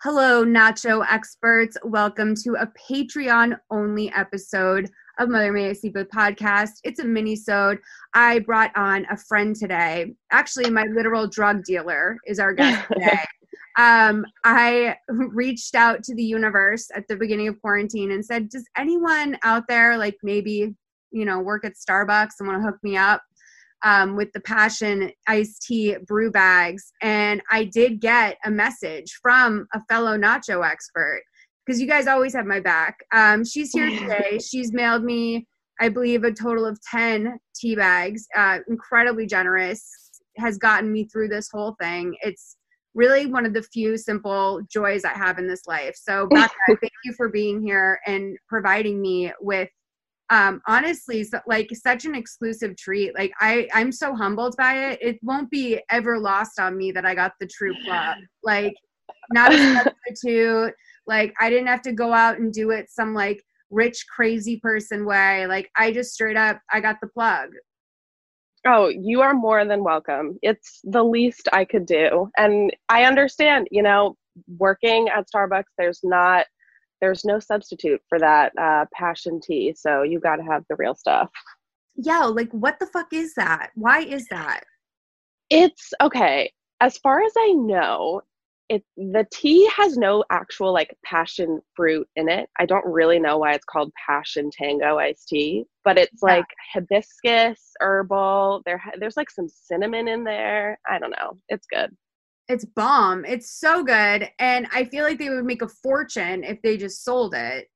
Hello, nacho experts. Welcome to a Patreon only episode of Mother May I Sleep With podcast. It's a mini-sode. I brought on a friend today. Actually, my literal drug dealer is our guest today. um, I reached out to the universe at the beginning of quarantine and said, Does anyone out there like maybe, you know, work at Starbucks and want to hook me up? Um, with the passion iced tea brew bags. And I did get a message from a fellow nacho expert because you guys always have my back. Um, she's here today. She's mailed me, I believe, a total of 10 tea bags. Uh, incredibly generous, has gotten me through this whole thing. It's really one of the few simple joys I have in this life. So, Becca, thank you for being here and providing me with um honestly so, like such an exclusive treat like i i'm so humbled by it. It won't be ever lost on me that i got the true plug like not a substitute. Like i didn't have to go out and do it some like rich crazy person way. Like i just straight up i got the plug. Oh, you are more than welcome. It's the least I could do. And I understand, you know, working at Starbucks, there's not there's no substitute for that uh, passion tea. So you got to have the real stuff. yeah like what the fuck is that why is that It's okay. As far as I know, it the tea has no actual like passion fruit in it. I don't really know why it's called passion tango iced tea, but it's Yeah. like hibiscus, herbal. There there's like some cinnamon in there. I don't know. It's good. It's bomb it's so good and i feel like they would make a fortune if they just sold it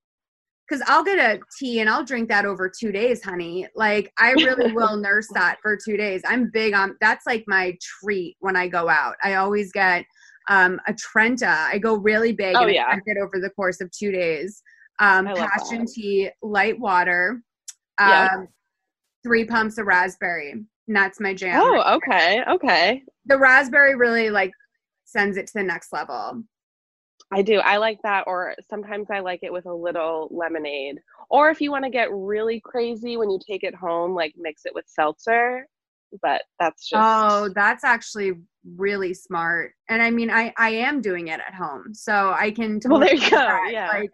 because i'll get a tea and i'll drink that over two days honey like i really will nurse that for two days i'm big on that's like my treat when i go out i always get um a trenta i go really big Oh, and yeah. I drink it over the course of two days um passion that. tea light water um Yeah. three pumps of raspberry and that's my jam Oh, okay. Okay. the raspberry really like sends it to the next level I do. I like that. Or sometimes I like it with a little lemonade. Or if you want to get really crazy when you take it home, like mix it with seltzer. But that's just. oh that's actually really smart and i mean i i am doing it at home so i can Well, there you go, that. yeah. like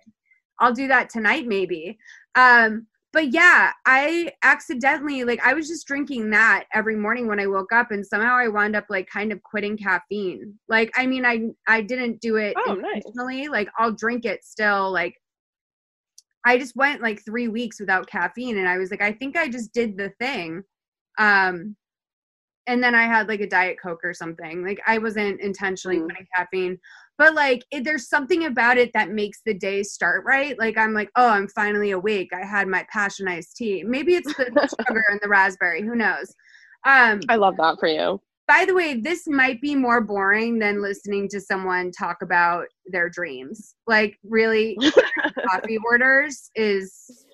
i'll do that tonight maybe um but yeah i accidentally like i was just drinking that every morning when i woke up and somehow i wound up like kind of quitting caffeine like i mean i i didn't do it Oh, nice. intentionally like i'll drink it still like i just went like three weeks without caffeine and i was like i think i just did the thing um and then i had like a diet coke or something like i wasn't intentionally Mm. quitting caffeine but like it, there's something about it that makes the day start right like i'm like oh i'm finally awake i had my passion iced tea maybe it's the sugar and the raspberry who knows um I love that for you. by the way, this might be more boring than listening to someone talk about their dreams. Like, really, coffee orders is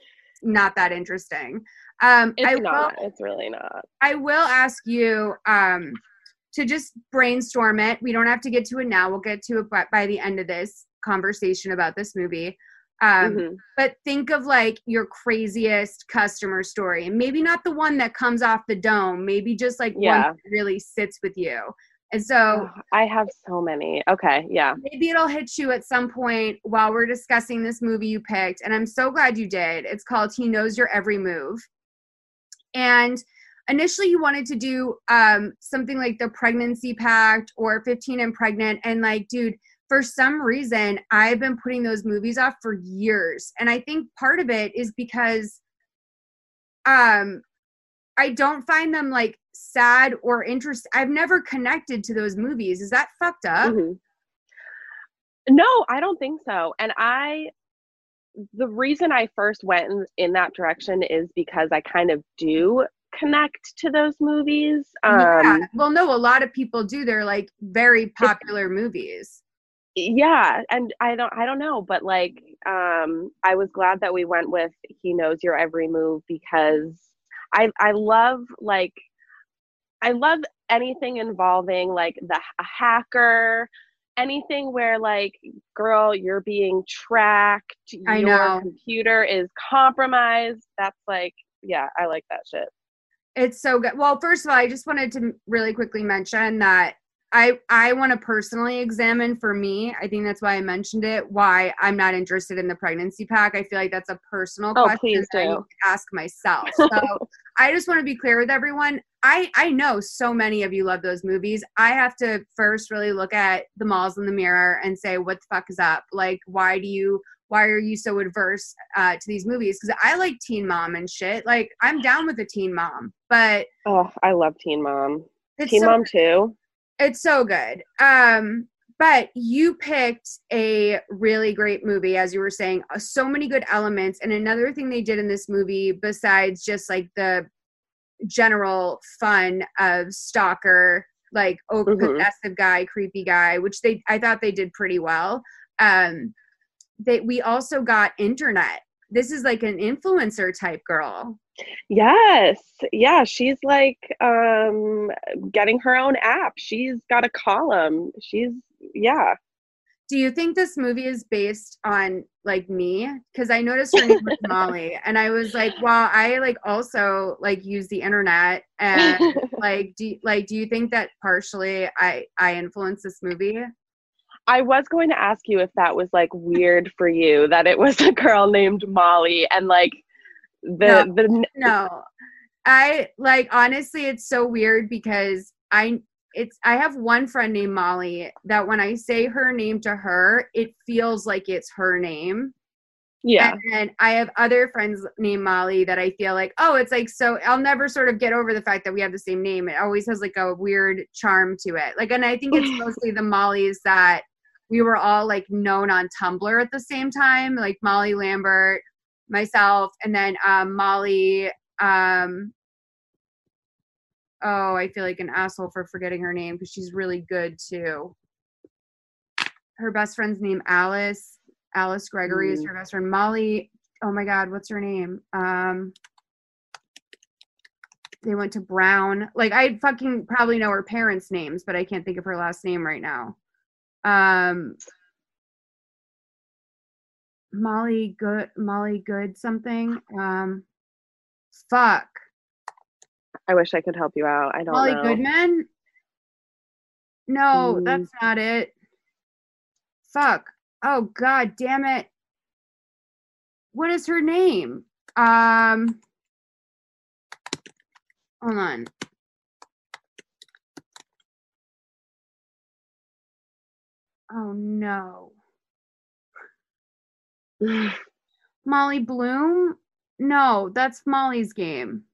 not that interesting. Um, It's I not. will, It's really not. I will ask you um, to just brainstorm it. We don't have to get to it now. We'll get to it by, by the end of this conversation about this movie. Um, Mhm. but think of like your craziest customer story and maybe not the one that comes off the dome maybe just like one Yeah. that really sits with you and so Oh, I have so many. Okay. Yeah. maybe it'll hit you at some point while we're discussing this movie you picked and i'm so glad you did it's called he knows your every move and initially you wanted to do um, something like the pregnancy pact or 15 and pregnant and like dude for some reason i've been putting those movies off for years and i think part of it is because um i don't find them like sad or interest i've never connected to those movies is that fucked up Mhm. No, I don't think so. And I, the reason I first went in, in that direction is because I kind of do connect to those movies. Um, yeah. Well, no, a lot of people do. They're like very popular movies. yeah and i don't i don't know but like um i was glad that we went with he knows your every move because i i love like i love anything involving like the a hacker anything where like girl you're being tracked I your know. computer is compromised that's like yeah i like that shit It's so good. Well, first of all, I just wanted to really quickly mention that I I want to personally examine for me. I think that's why I mentioned it. Why I'm not interested in the pregnancy pact. I feel like that's a personal Oh, question I need to ask myself. So I just want to be clear with everyone. I I know so many of you love those movies. I have to first really look at the Molls in the mirror and say, what the fuck is up? Like, why do you? Why are you so adverse uh, to these movies? Because I like Teen Mom and shit. Like, I'm down with a Teen Mom, but oh i love teen mom teen so mom too it's so good. Um, but you picked a really great movie, as you were saying, uh, so many good elements. And another thing they did in this movie, besides just like the general fun of stalker, like oh, Mhm. possessive guy, creepy guy, which they I thought they did pretty well. Um, they we also got internet. This is like an influencer type girl. Yes. Yeah, she's like um getting her own app. She's got a column. She's yeah. Do you think this movie is based on like me? Because I noticed her name was Molly, and I was like, well, I like also like use the internet, and like, do like do you think that partially I I influenced this movie? I was going to ask you if that was like weird for you that it was a girl named Molly and like the the No, I like honestly, it's so weird because I it's I have one friend named Molly that when I say her name to her, it feels like it's her name. yeah. And then I have other friends named Molly that I feel like, oh, it's like so I'll never sort of get over the fact that we have the same name. It always has like a weird charm to it. Like and I think it's mostly the Mollys that we were all like known on Tumblr at the same time, like Molly Lambert, myself, and then um Molly um oh, I feel like an asshole for forgetting her name because she's really good too. Her best friend's name Alice. Alice Gregory is Mm. her best friend. Molly, oh my god, what's her name? Um they went to Brown. Like I fucking probably know her parents' names, but I can't think of her last name right now. Um Molly Good Molly Good something. Um fuck. I wish I could help you out. I don't know Molly know. Goodman? No, Mm. that's not it. Fuck. Oh god damn it. What is her name? Um Hold on. Oh no. Molly Bloom? No, that's Molly's game.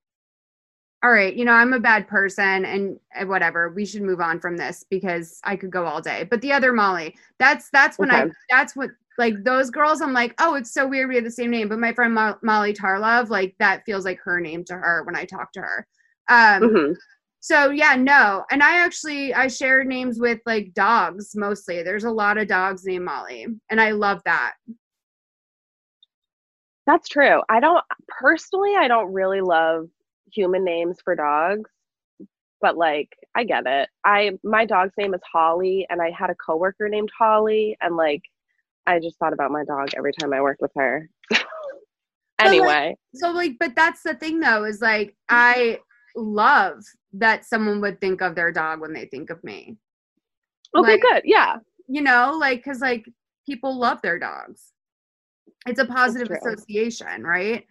All right, you know, I'm a bad person and whatever. We should move on from this because I could go all day. But the other Molly, that's that's when I that's what like those girls I'm like, "Oh, it's so weird we have the same name." But my friend Mo- Molly Tarlov, like that feels like her name to her when I talk to her. Um Mhm. so yeah, no. And I actually I share names with like dogs mostly. There's a lot of dogs named Molly, and I love that. That's true. I don't personally I don't really love human names for dogs, but like I get it. I my dog's name is Holly and I had a coworker named Holly and like I just thought about my dog every time I worked with her. like- anyway, So like, but that's the thing though, is like mm-hmm. I love that someone would think of their dog when they think of me. okay, like- good. Yeah. You know, like because like people love their dogs. It's a positive association, right?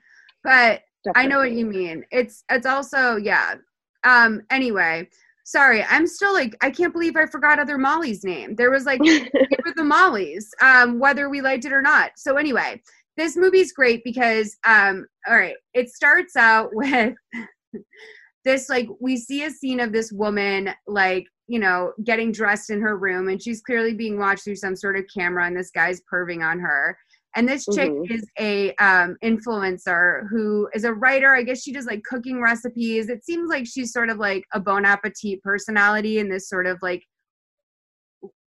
But I know what you mean. It's it's also yeah. Um anyway, sorry. I'm still like I can't believe I forgot other Molly's name. There was like were the Mollies, um, whether we liked it or not. So anyway, this movie's great because um all right, it starts out with this like we see a scene of this woman like you know getting dressed in her room and she's clearly being watched through some sort of camera and this guy's perving on her and this chick Mhm. is a um, influencer who is a writer i guess she does like cooking recipes it seems like she's sort of like a bon appetit personality in this sort of like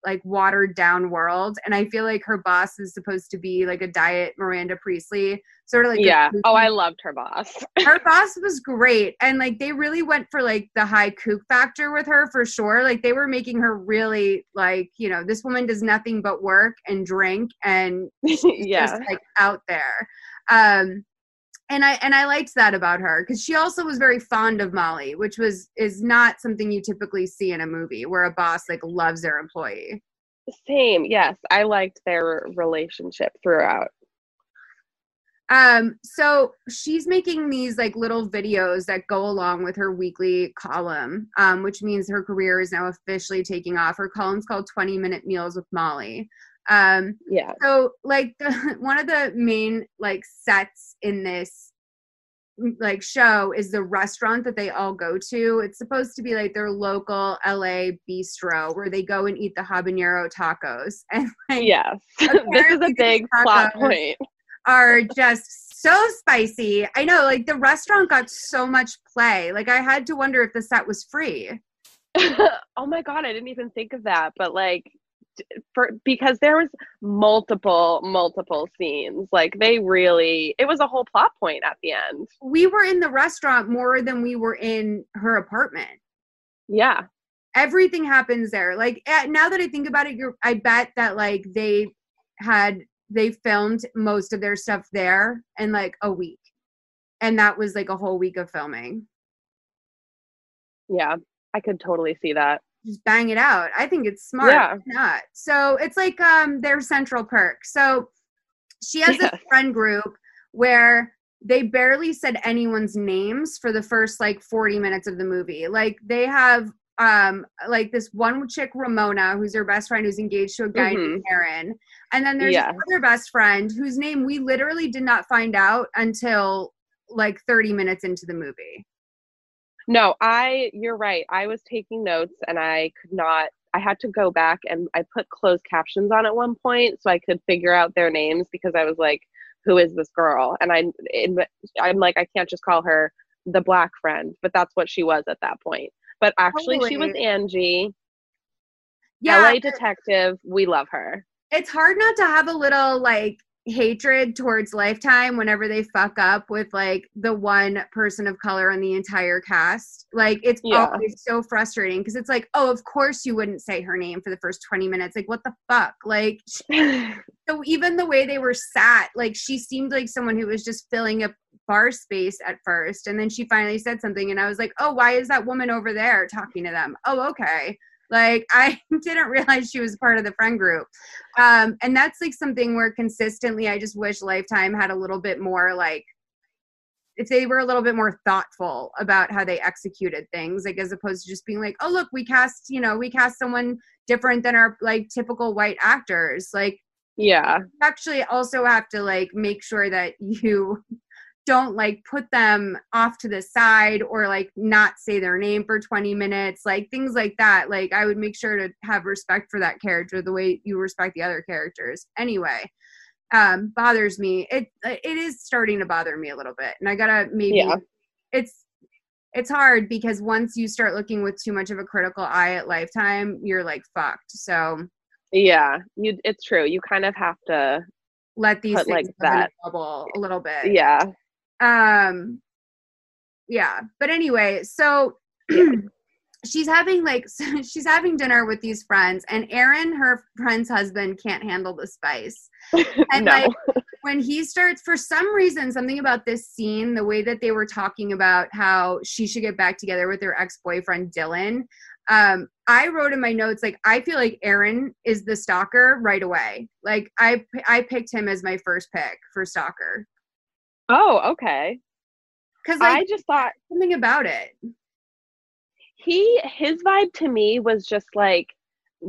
like watered down world and i feel like her boss is supposed to be like a diet miranda priestley sort of like yeah. Oh i loved her boss. Her boss was great and like they really went for like the high kook factor with her for sure like they were making her really like you know this woman does nothing but work and drink and yeah just like out there. Um and i and i liked that about her because she also was very fond of molly which was is not something you typically see in a movie where a boss like loves their employee. Same yes i liked their relationship throughout. Um so she's making these like little videos that go along with her weekly column um which means her career is now officially taking off. Her column's called 20 minute meals with molly um yeah. so like the, one of the main like sets in this like show is the restaurant that they all go to. It's supposed to be like their local la bistro where they go and eat the habanero tacos. And like yes this is a big plot point. are just so spicy. I know like the restaurant got so much play. Like i had to wonder if the set was free. Oh my god i didn't even think of that. But like for because there was multiple multiple scenes. Like they really it was a whole plot point at the end. We were in the restaurant more than we were in her apartment. Yeah. Everything happens there. Like eh, now that i think about it you're i bet that like they had they filmed most of their stuff there in like a week. And that was like a whole week of filming. Yeah. I could totally see that just bang it out. I think it's smart. Yeah. Not. So it's like um their central perk. So she has yeah. a friend group where they barely said anyone's names for the first like 40 minutes of the movie. Like they have um like this one chick Ramona who's her best friend who's engaged to a guy mm-hmm. named Aaron. And then there's yeah. another best friend whose name we literally did not find out until like 30 minutes into the movie. No, I you're right. I was taking notes and I could not I had to go back and I put closed captions on at one point so I could figure out their names because I was like who is this girl? And I I'm like I can't just call her the black friend, but that's what she was at that point. But actually totally. she was Angie. Yeah. LA detective. We love her. It's hard not to have a little like hatred towards lifetime whenever they fuck up with like the one person of color on the entire cast. Like it's yeah. always so frustrating because it's like oh of course you wouldn't say her name for the first 20 minutes. Like what the fuck? Like so even the way they were sat like she seemed like someone who was just filling up bar space at first and then she finally said something and i was like oh why is that woman over there talking to them? Oh okay like I didn't realize she was part of the friend group. Um, and that's like something where consistently I just wish Lifetime had a little bit more like if they were a little bit more thoughtful about how they executed things, like as opposed to just being like, oh look, we cast, you know, we cast someone different than our like typical white actors. Like yeah. actually also have to like make sure that you don't like put them off to the side or like not say their name for 20 minutes like things like that. Like i would make sure to have respect for that character the way you respect the other characters. Anyway um bothers me. It it is starting to bother me a little bit and i gotta maybe yeah. it's it's hard because once you start looking with too much of a critical eye at lifetime you're like fucked. So yeah you it's true. You kind of have to let these things like that bubble a little bit. Yeah um yeah but anyway so she's having like she's having dinner with these friends and aaron her friend's husband can't handle the spice. And no. like when he starts for some reason something about this scene the way that they were talking about how she should get back together with her ex-boyfriend dylan um i wrote in my notes like i feel like aaron is the stalker right away. Like i i picked him as my first pick for stalker Oh, okay. Because like, I just thought something about it. He his vibe to me was just like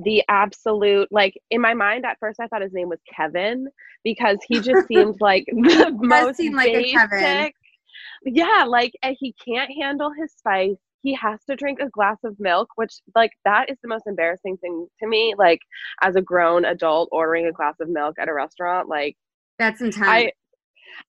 the absolute like in my mind at first I thought his name was Kevin because he just seemed like the most seem like basic. a Kevin. Yeah, like he can't handle his spice. He has to drink a glass of milk, which like that is the most embarrassing thing to me. Like as a grown adult ordering a glass of milk at a restaurant, like that's intense. I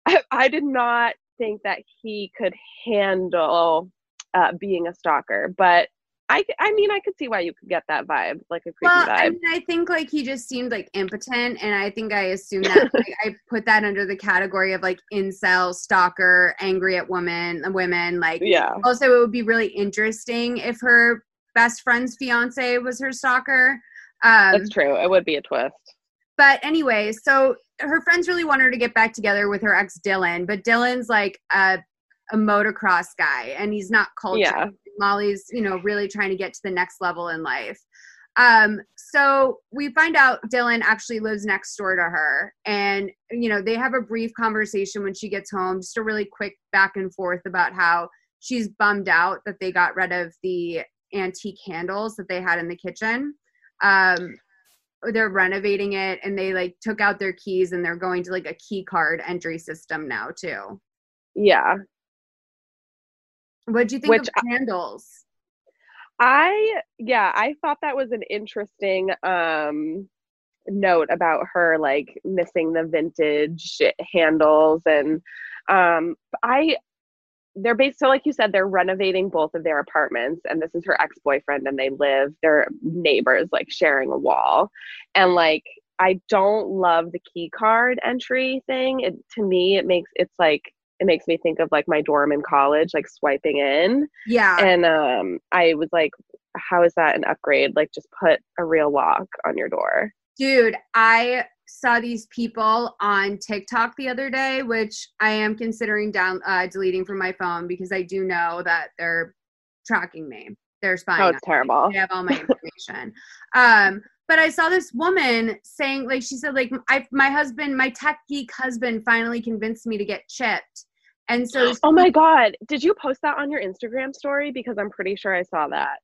I, I did not think that he could handle uh, being a stalker, but I, I mean, I could see why you could get that vibe, like a creepy well, vibe. I mean, I think like he just seemed like impotent, and I think I assume that like, I put that under the category of like incel, stalker, angry at women, women. Like, yeah, also it would be really interesting if her best friend's fiance was her stalker. Um, that's true. It would be a twist. But anyway, so her friends really want her to get back together with her ex Dylan, but Dylan's like a a motocross guy, and he's not cultured. Yeah, Molly's, you know, really trying to get to the next level in life. Um, so we find out Dylan actually lives next door to her, and you know, they have a brief conversation when she gets home, just a really quick back and forth about how she's bummed out that they got rid of the antique handles that they had in the kitchen. Um, they're renovating it and they like took out their keys and they're going to like a key card entry system now too. yeah. What do you think Which of the handles? I yeah, I thought that was an interesting um note about her like missing the vintage handles and um I they're based so like you said they're renovating both of their apartments and this is her ex-boyfriend and they live they're neighbors like sharing a wall. And like I don't love the key card entry thing. It to me it makes it's like it makes me think of like my dorm in college like swiping in. Yeah. and um i was like how is that an upgrade? Like just put a real lock on your door Dude, I saw these people on TikTok the other day, which I am considering down uh, deleting from my phone because I do know that they're tracking me. They're spying. oh on it's me. terrible They have all my information. um, but I saw this woman saying, like, she said, like, I, my husband, my tech geek husband, finally convinced me to get chipped, and so oh my god did you post that on your instagram story because i'm pretty sure i saw that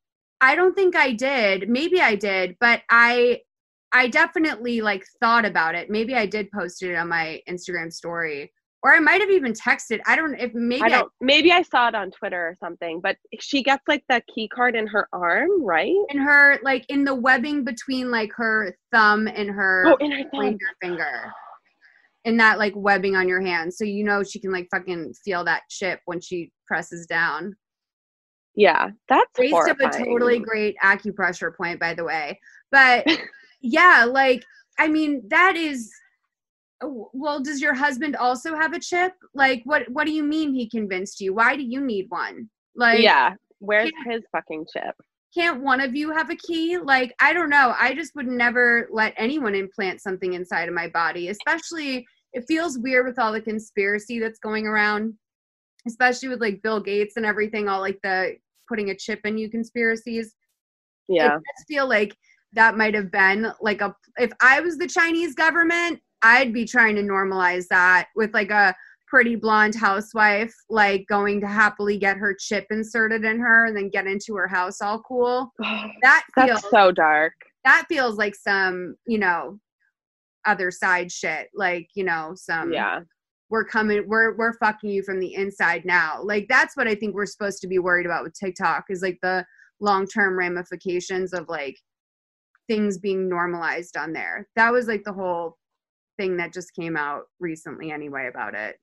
I don't think I did. Maybe I did, but I I definitely like thought about it. Maybe I did post it on my Instagram story. Or I might have even texted. I don't if maybe i I, don't maybe i saw it on twitter or something but she gets like the key card in her arm right in her like in the webbing between like her thumb and her oh in her thumb finger. In that like webbing on your hand. So you know she can like fucking feel that chip when she presses down. yeah that's Waste of a totally great acupressure point, by the way. But yeah, like I mean, that is. oh, Well, does your husband also have a chip? Like, what what do you mean he convinced you? Why do you need one? Like, yeah where's his fucking chip can't one of you have a key? Like, I don't know. I just would never let anyone implant something inside of my body, especially it feels weird with all the conspiracy that's going around, especially with like Bill Gates and everything, all like the putting a chip in you conspiracies. yeah It does feel like that might have been like a if I was the Chinese government, I'd be trying to normalize that with like a pretty blonde housewife like going to happily get her chip inserted in her and then get into her house all cool. That feels that's so dark that feels like some, you know, other side shit. Like, you know, some yeah we're coming we're we're fucking you from the inside now like that's what i think we're supposed to be worried about with tiktok is like the long-term ramifications of like things being normalized on there. That was like the whole thing that just came out recently anyway about it.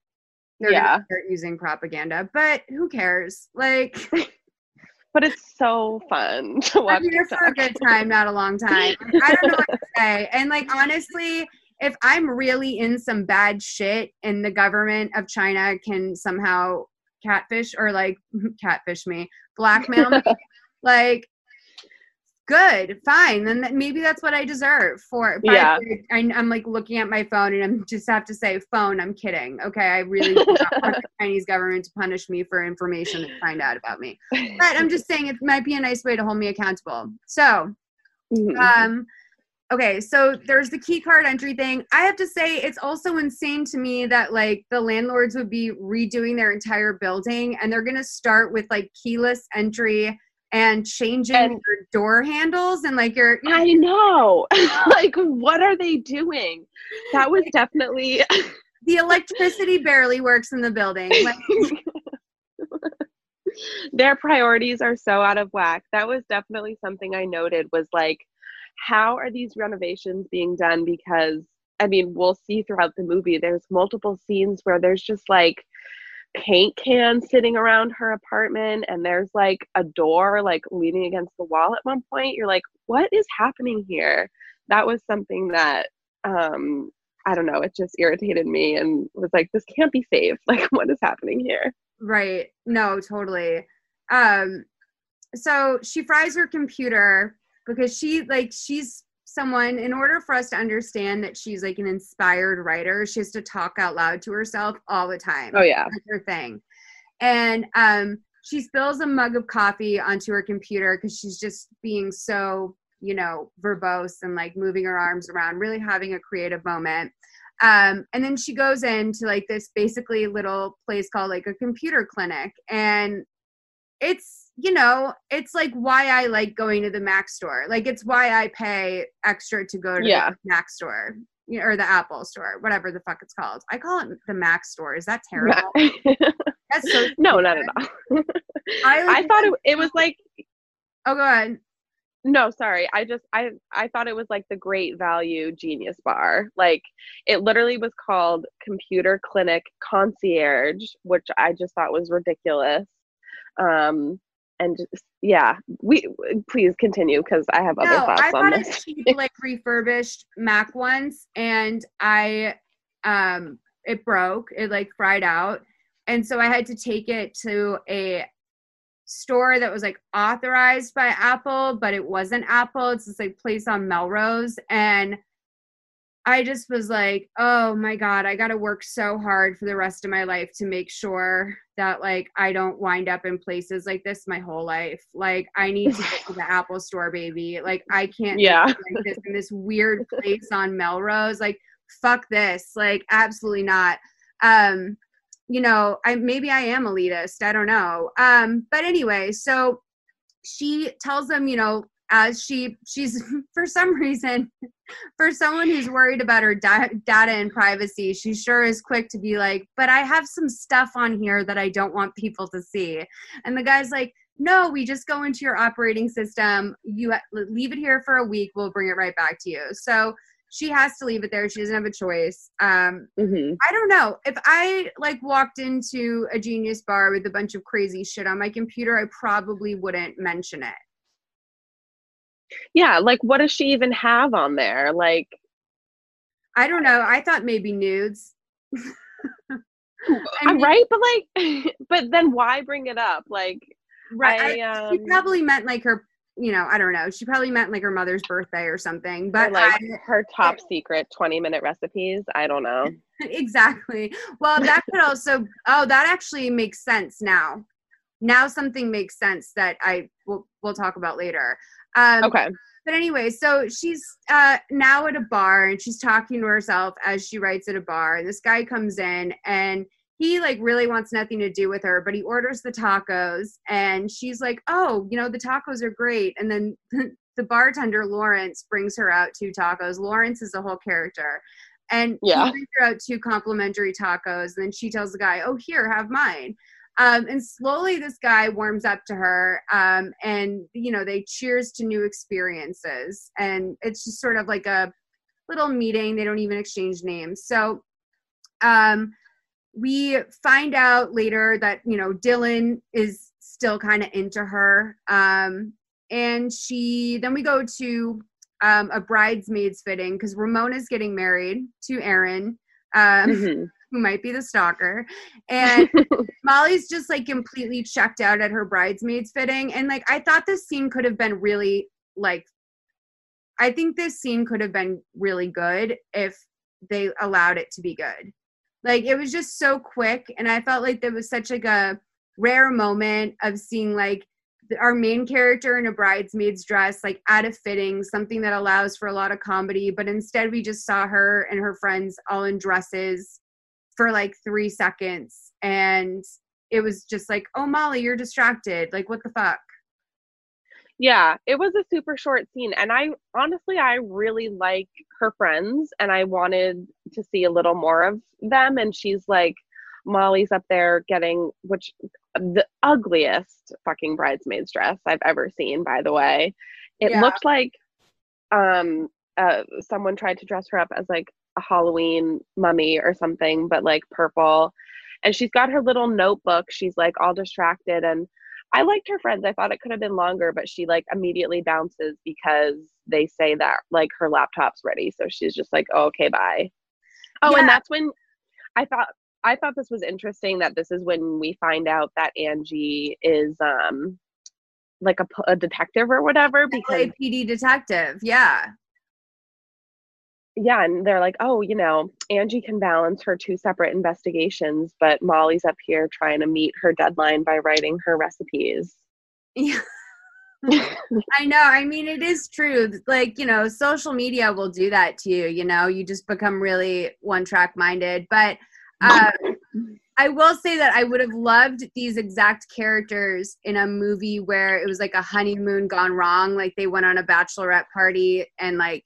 They're Yeah. gonna start using propaganda but who cares? Like but it's so fun to watch i'm here for a good time not a long time. I don't know what to say. And like honestly if i'm really in some bad shit and the government of china can somehow catfish or like catfish me blackmail me like good fine then that- maybe that's what i deserve for but Yeah. I, i'm like looking at my phone and i'm just have to say phone i'm kidding okay i really want the chinese government to punish me for information they find out about me but i'm just saying it might be a nice way to hold me accountable so Mhm. um okay so there's the key card entry thing i have to say it's also insane to me that like the landlords would be redoing their entire building and they're gonna start with like keyless entry and changing And- your door handles and like your I know. like, what are they doing? That was definitely. the electricity barely works in the building like, Their priorities are so out of whack. That was definitely something I noted was like, how are these renovations being done? Because, I mean, we'll see throughout the movie, there's multiple scenes where there's just like paint can sitting around her apartment and there's like a door like leaning against the wall at one point you're like what is happening here? That was something that um i don't know it just irritated me and was like this can't be safe. Like what is happening here? Right. No totally. Um so she fries her computer because she like she's someone in order for us to understand that she's like an inspired writer she has to talk out loud to herself all the time. Oh yeah. That's her thing. And um she spills a mug of coffee onto her computer because she's just being so you know verbose and like moving her arms around really having a creative moment. Um, and then she goes into like this basically little place called like a computer clinic. And it's you know, it's like why I like going to the Mac store. Like it's why I pay extra to go to yeah. the Mac store or the Apple store, whatever the fuck it's called. I call it the Mac store. Is that terrible? That's so no, not at all. I, I thought it, it was like. Oh, go ahead. No, sorry. I just I I thought it was like the Great Value Genius Bar. Like it literally was called Computer Clinic Concierge, which I just thought was ridiculous. Um, and just, yeah, we please continue because I have other no, thoughts I on this. I like refurbished Mac once, and I um it broke. It like fried out, and so I had to take it to a store that was like authorized by Apple, but it wasn't Apple. It's this like place on Melrose, and I just was like, oh my God, I got to work so hard for the rest of my life to make sure that like I don't wind up in places like this my whole life. Like I need to get to the Apple store, baby. Like I can't yeah. like this in this weird place on Melrose. Like fuck this. Like absolutely not. Um, you know, I maybe I am elitist. I don't know. Um, but anyway, so she tells them, you know, as she she's for some reason for someone who's worried about her da- data and privacy she sure is quick to be like but i have some stuff on here that i don't want people to see. And the guy's like no we just go into your operating system. You leave it here for a week. We'll bring it right back to you. So she has to leave it there. She doesn't have a choice. Um, mm-hmm. i don't know. If i like walked into a genius bar with a bunch of crazy shit on my computer i probably wouldn't mention it yeah like what does she even have on there? Like i don't know. I thought maybe nudes. I mean, right? But like but then why bring it up? Like right I, um, she probably meant like her you know i don't know. She probably meant like her mother's birthday or something but or like I, her top secret 20 minute recipes? I don't know. Exactly. Well that could also oh that actually makes sense now. Now something makes sense that i will we'll talk about later um, okay. But anyway, so she's uh, now at a bar and she's talking to herself as she writes at a bar. And this guy comes in and he like really wants nothing to do with her, but he orders the tacos and she's like, "Oh, you know, the tacos are great." And then the bartender Lawrence brings her out two tacos. Lawrence is a whole character. And yeah. he brings her out two complimentary tacos. And then she tells the guy, "Oh, here, have mine." Um, and slowly this guy warms up to her um, and you know they cheers to new experiences. And it's just sort of like a little meeting. They don't even exchange names. So um, we find out later that you know dylan is still kind of into her. Um, and she then we go to um, a bridesmaids fitting because ramona's getting married to aaron um, mm-hmm who might be the stalker. And Molly's just like completely checked out at her bridesmaids fitting. And like, I thought this scene could have been really like, I think this scene could have been really good if they allowed it to be good. Like, it was just so quick. And I felt like there was such like a rare moment of seeing like our main character in a bridesmaid's dress like at a fitting something that allows for a lot of comedy but instead we just saw her and her friends all in dresses for like three seconds and it was just like oh molly you're distracted. Like what the fuck? Yeah it was a super short scene and i honestly i really like her friends and i wanted to see a little more of them and she's like molly's up there getting which the ugliest fucking bridesmaid's dress i've ever seen by the way. It yeah. looked like um uh someone tried to dress her up as like a Halloween mummy or something, but like purple. and she's got her little notebook. She's like all distracted and I liked her friends. I thought it could have been longer, but she like immediately bounces because they say that like her laptop's ready. So she's just like, oh, okay, bye. Oh, yeah. and that's when I thought I thought this was interesting that this is when we find out that Angie is um like a, a detective or whatever because PD detective. Yeah. Yeah, and they're like, "Oh, you know, Angie can balance her two separate investigations, but Molly's up here trying to meet her deadline by writing her recipes." Yeah. I know. I mean, it is true. Like, you know, social media will do that to you. You know, you just become really one track minded. But uh, I will say that I would have loved these exact characters in a movie where it was like a honeymoon gone wrong. Like, they went on a bachelorette party and, like,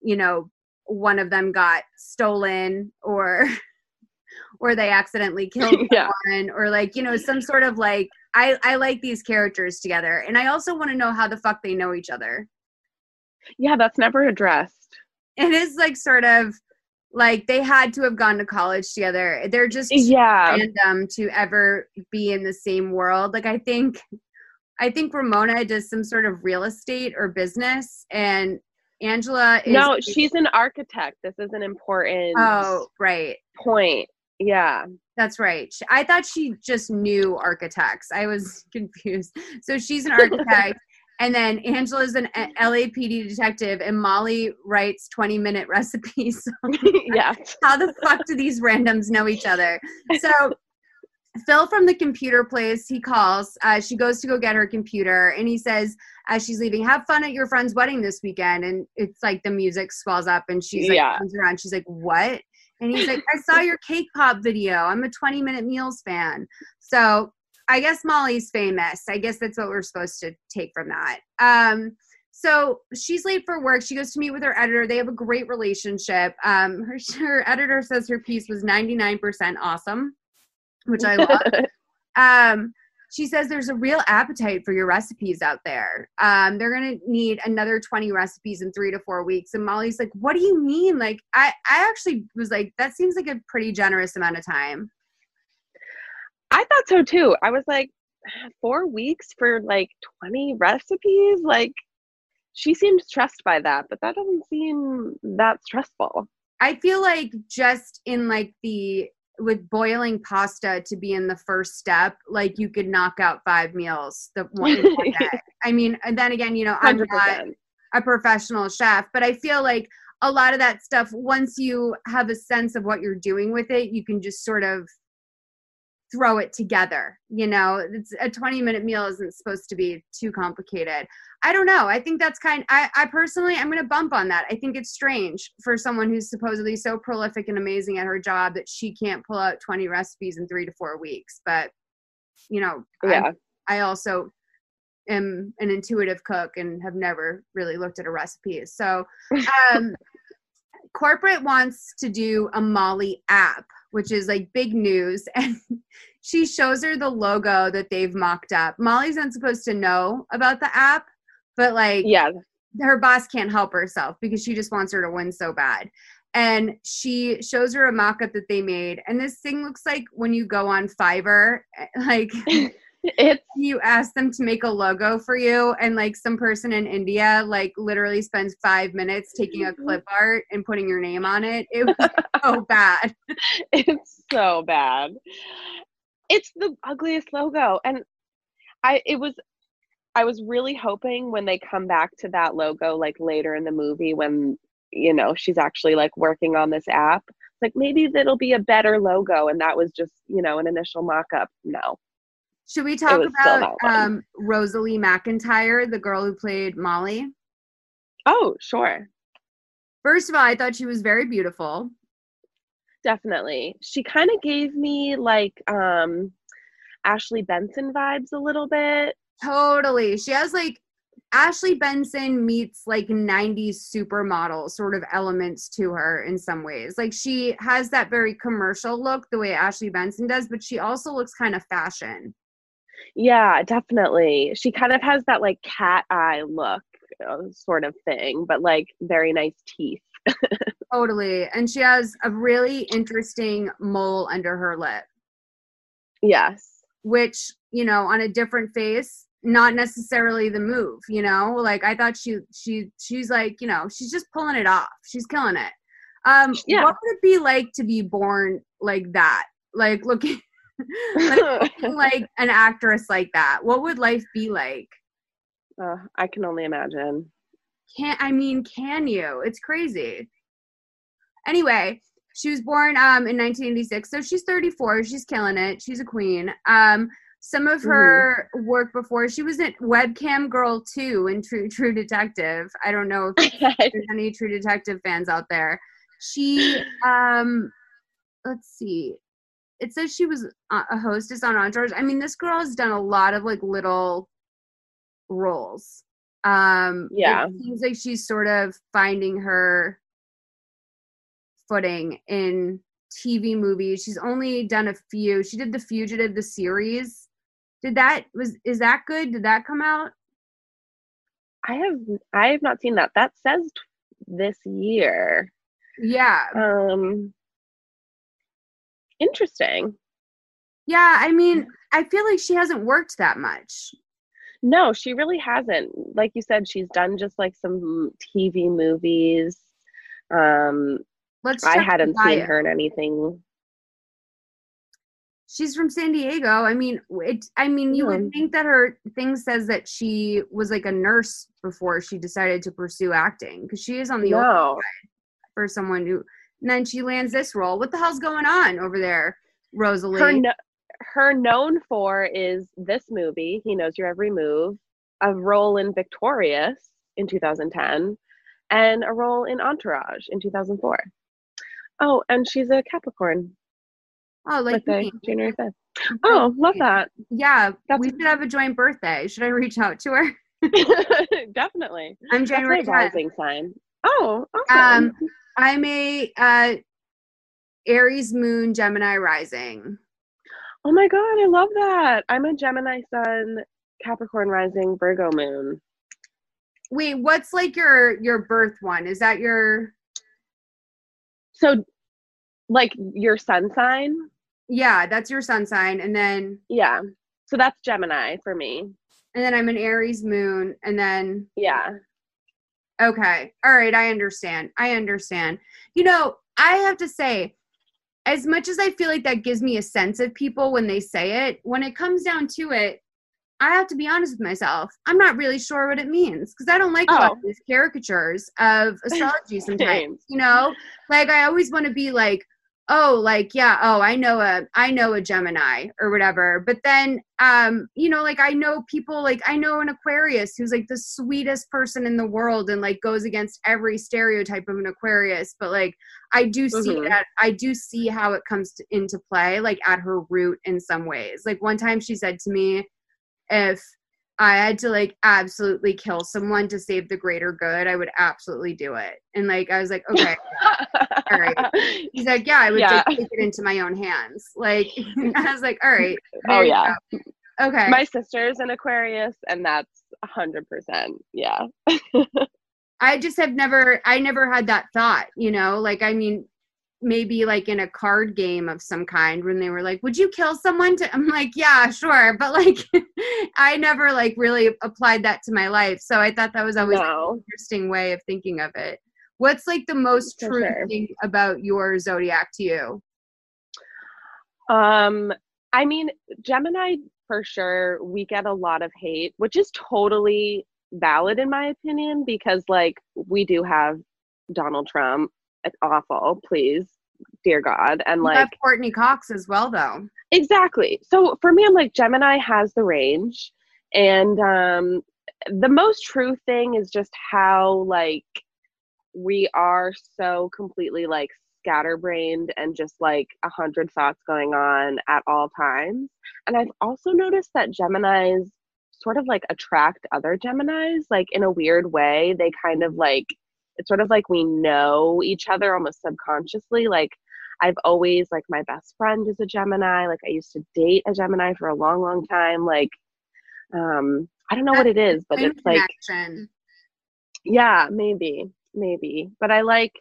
you know, one of them got stolen or or they accidentally killed yeah. someone or like you know some sort of like I I like these characters together and I also want to know how the fuck they know each other. Yeah, that's never addressed. It is like sort of like they had to have gone to college together. They're just yeah random to ever be in the same world. Like I think I think Ramona does some sort of real estate or business and Angela is No, she's an architect. This is an important Oh, right. point. Yeah. That's right. I thought she just knew architects. I was confused. So she's an architect. and then Angela is an LAPD detective, and Molly writes 20 minute recipes. yeah. How the fuck do these randoms know each other? So Phil from the computer place, he calls. Uh, she goes to go get her computer, and he says, as she's leaving, "Have fun at your friend's wedding this weekend." And it's like the music swells up, and she's like, yeah. comes around. She's like, "What?" And he's like, "I saw your cake pop video. I'm a 20 minute meals fan." So I guess Molly's famous. I guess that's what we're supposed to take from that. Um, so she's late for work. She goes to meet with her editor. They have a great relationship. Um, her, her editor says her piece was 99% awesome which I love. um, she says there's a real appetite for your recipes out there. Um, they're gonna need another 20 recipes in three to four weeks. And Molly's like, "What do you mean?" Like, I I actually was like, that seems like a pretty generous amount of time. I thought so too. I was like, four weeks for like 20 recipes. Like, she seemed stressed by that, but that doesn't seem that stressful. I feel like just in like the with boiling pasta to be in the first step, like you could knock out five meals the one, day. I mean, and then again, you know, I'm 100%. not a professional chef, but I feel like a lot of that stuff, once you have a sense of what you're doing with it, you can just sort of throw it together. You know, it's a 20 minute meal isn't supposed to be too complicated. I don't know. I think that's kind I, I personally I'm gonna bump on that. I think it's strange for someone who's supposedly so prolific and amazing at her job that she can't pull out 20 recipes in three to four weeks. But you know, yeah. I, I also am an intuitive cook and have never really looked at a recipe. So um corporate wants to do a Molly app, which is like big news. And she shows her the logo that they've mocked up. Molly's not supposed to know about the app, but like, yeah, her boss can't help herself because she just wants her to win so bad. And she shows her a mock up that they made. And this thing looks like when you go on Fiverr, like, it's you ask them to make a logo for you and like some person in india like literally spends five minutes taking a mm-hmm. clip art and putting your name on it. It was so bad. It's so bad. It's the ugliest logo and i it was i was really hoping when they come back to that logo like later in the movie when you know she's actually like working on this app like maybe that'll be a better logo and that was just you know an initial mock-up. No should we talk about um, Rosalie McIntyre, the girl who played Molly? Oh, sure. First of all, I thought she was very beautiful. Definitely. She kind of gave me like um Ashley Benson vibes a little bit. Totally. She has like Ashley Benson meets like 90s supermodel sort of elements to her in some ways. Like she has that very commercial look the way Ashley Benson does, but she also looks kind of fashion. Yeah, definitely. She kind of has that like cat eye look uh, sort of thing, but like very nice teeth. totally. And she has a really interesting mole under her lip. Yes. which you know on a different face not necessarily the move you know like i thought she she she's like you know she's just pulling it off she's killing it um Yeah. what would it be like to be born like that like looking like, an actress like that what would life be like? Uh, I can only imagine. can't i mean can you? It's crazy. Anyway she was born um in 1986 so she's 34 she's killing it she's a queen. Um some of her work before she was in webcam girl 2 in true true detective. I don't know if there's any true detective fans out there. She um let's see it says she was a hostess on entourage. I mean this girl has done a lot of like little roles. Um Yeah. it seems like she's sort of finding her footing in tv movies. She's only done a few. She did the fugitive the series. Did that was is that good? Did that come out? I have I have not seen that. That says t- this year. yeah. Um interesting. yeah i mean i feel like she hasn't worked that much No, she really hasn't. Like you said, she's done just like some TV movies. Um let's I hadn't seen her in anything. she's from San Diego. I mean, it. I mean, you would think that her thing says that she was like a nurse before she decided to pursue acting because she is on the old No. for someone who. And then she lands this role. What the hell's going on over there, Rosalie? Her no, her known for is this movie, He Knows Your Every Move, a role in Victorious in 2010, and a role in Entourage in 2004. Oh, and she's a Capricorn oh, like birthday, me. January 5th. Oh, love that. yeah. That's- we should have a joint birthday. Should I reach out to her? Definitely. I'm That's my January 10th. rising sign. Oh, awesome. Um, I'm a uh, Aries Moon Gemini rising. oh my God, I love that. I'm a Gemini sun, Capricorn rising, Virgo moon. Wait, what's like your your birth one? Is that your So, like your sun sign? yeah, that's your sun sign and then Yeah. So that's Gemini for me. and then I'm an Aries moon and then Yeah. Okay. All right, I understand. I understand. You know, I have to say as much as I feel like that gives me a sense of people when they say it, when it comes down to it, I have to be honest with myself. I'm not really sure what it means because I don't like Oh. these caricatures of astrology sometimes. You know, like I always want to be like, oh, like yeah, oh, I know a, I know a Gemini or whatever. But then, um, you know, like I know people, like I know an Aquarius who's like the sweetest person in the world and like goes against every stereotype of an Aquarius. But like I do see Mhm. that, I do see how it comes to, into play, like at her root in some ways. Like one time she said to me, if I had to like absolutely kill someone to save the greater good, I would absolutely do it. And like I was like, okay. All right. He's like, yeah, I would Yeah. take it into my own hands. Like I was like, all right. oh yeah. go. Okay. My sister's an Aquarius, and that's a hundred percent. Yeah. I just have never I never had that thought, you know, like I mean maybe like in a card game of some kind when they were like, "Would you kill someone?" to I'm like, "Yeah, sure." But like I never like really applied that to my life. So I thought that was always No. an interesting way of thinking of it. What's like the most For true sure. thing about your zodiac to you? Um, I mean, Gemini for sure, we get a lot of hate, which is totally valid in my opinion, because like we do have Donald Trump. It's awful, please, dear God. And You like Courteney Cox as well though. exactly. So for me, I'm like Gemini has the range. And um the most true thing is just how like we are so completely like scatterbrained and just like a hundred thoughts going on at all times. And I've also noticed that Geminis sort of like attract other Geminis, like in a weird way. They kind of like it's sort of like we know each other almost subconsciously. Like I've always like my best friend is a Gemini. Like I used to date a Gemini for a long, long time. Like um I don't know what it is, but it's like connection. yeah, maybe, maybe. But I like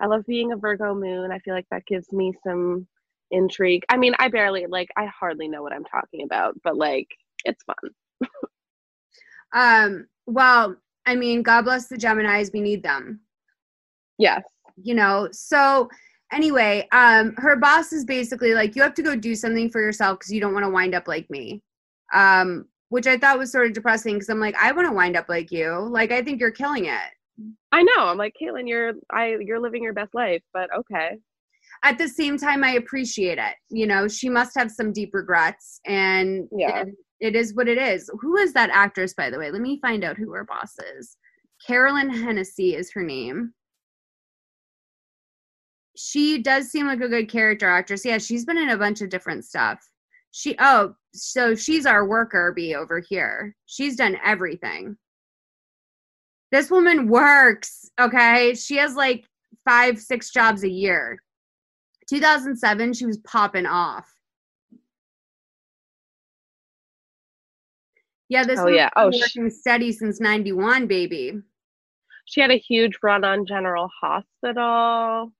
I love being a Virgo moon. I feel like that gives me some intrigue. I mean, I barely like I hardly know what I'm talking about, but like it's fun. Um, well, I mean, God bless the Geminis, we need them. Yes. You know, so anyway, um, her boss is basically like, you have to go do something for yourself because you don't want to wind up like me. Um, which I thought was sort of depressing because I'm like, I want to wind up like you. Like, I think you're killing it. I know. I'm like, Caitlin, you're I you're living your best life, but okay. At the same time, I appreciate it. You know, she must have some deep regrets, and Yeah. it- it is what it is. Who is that actress, by the way? Let me find out who her boss is. Carolyn Hennessy is her name. She does seem like a good character actress. Yeah, she's been in a bunch of different stuff. She oh, so she's our worker bee over here. She's done everything. This woman works, okay? She has like five, six jobs a year. 2007, she was popping off. Yeah, this Oh, yeah. Oh, working steady since 91, baby. She had a huge run on General Hospital.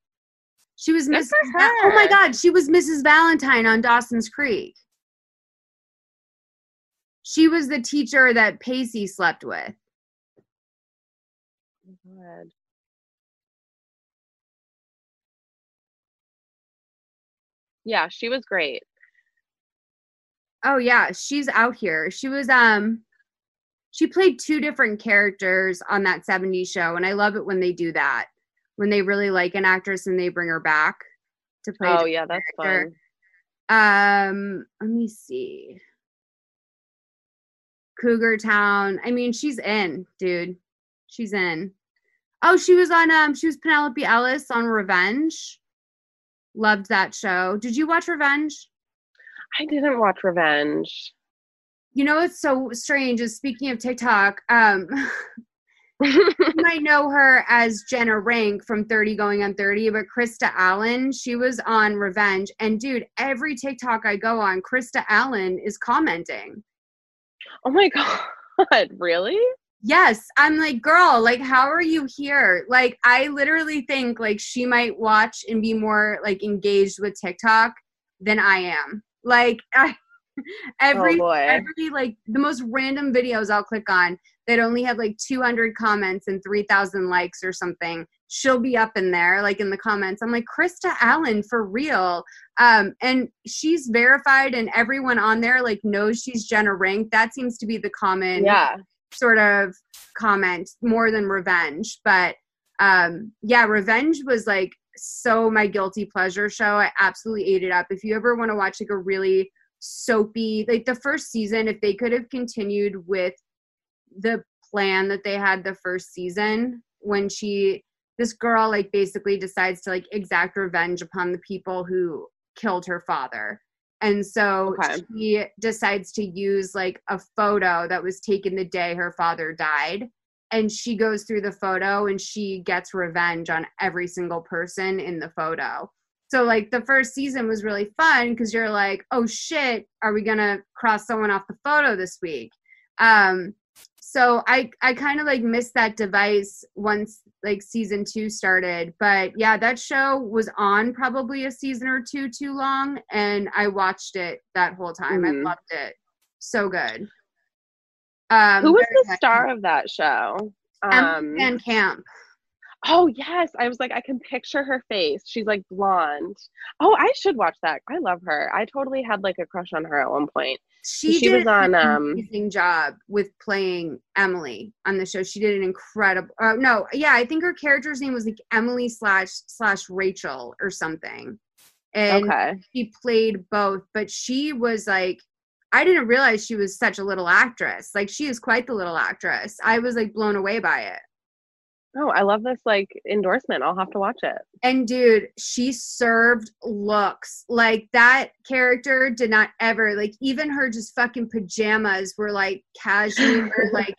She was Mrs. oh my. God, she was Mrs. Valentine on Dawson's Creek. She was the teacher that Pacey slept with. God. Yeah, she was great. Oh yeah, she's out here. She was um she played two different characters on that 70s show and I love it when they do that. When they really like an actress and they bring her back to play. Oh yeah, that's character. fun. Um, let me see. Cougar Town. I mean, she's in, dude. She's in. Oh, she was on um she was Penelope Ellis on Revenge. Loved that show. Did you watch Revenge? I didn't watch Revenge. You know what's so strange is speaking of TikTok, um you might know her as Jenna Rink from 30 Going on 30, but Krista Allen, she was on Revenge. And dude, every TikTok I go on, Krista Allen is commenting. oh my god, really? Yes, I'm like, girl, like, how are you here? Like, I literally think like she might watch and be more like engaged with TikTok than I am. Like, I, every oh boy. every like the most random videos I'll click on that only have like 200 comments and 3,000 likes or something. She'll be up in there, like in the comments. I'm like, Krista Allen, for real. Um, and she's verified, and everyone on there like knows she's Jenna Rink. That seems to be the common yeah. sort of comment more than revenge but um yeah revenge was like so my guilty pleasure show i absolutely ate it up if you ever want to watch like a really soapy like the first season if they could have continued with the plan that they had the first season when she this girl like basically decides to like exact revenge upon the people who killed her father. And so Okay. she decides to use like a photo that was taken the day her father died. And she goes through the photo and she gets revenge on every single person in the photo. So like the first season was really fun because you're like oh shit are we gonna cross someone off the photo this week? Um so i i kind of like missed that device once like season two started but yeah that show was on probably a season or two too long and i watched it that whole time Mhm. i loved it so good um Who was the good. star of that show? Emily Um, VanCamp. oh yes, I was like, I can picture her face. She's like blonde. Oh, I should watch that. I love her. I totally had like a crush on her at one point. She, she did was on, an um, amazing job with playing Emily on the show. She did an incredible. Uh, no, yeah, I think her character's name was like Emily slash slash Rachel or something, and okay. she played both. But she was like, I didn't realize she was such a little actress. Like she is quite the little actress. I was like blown away by it. Oh, I love this like endorsement. I'll have to watch it. And dude, she served looks. Like that character did not ever like even her just fucking pajamas were like cashmere, like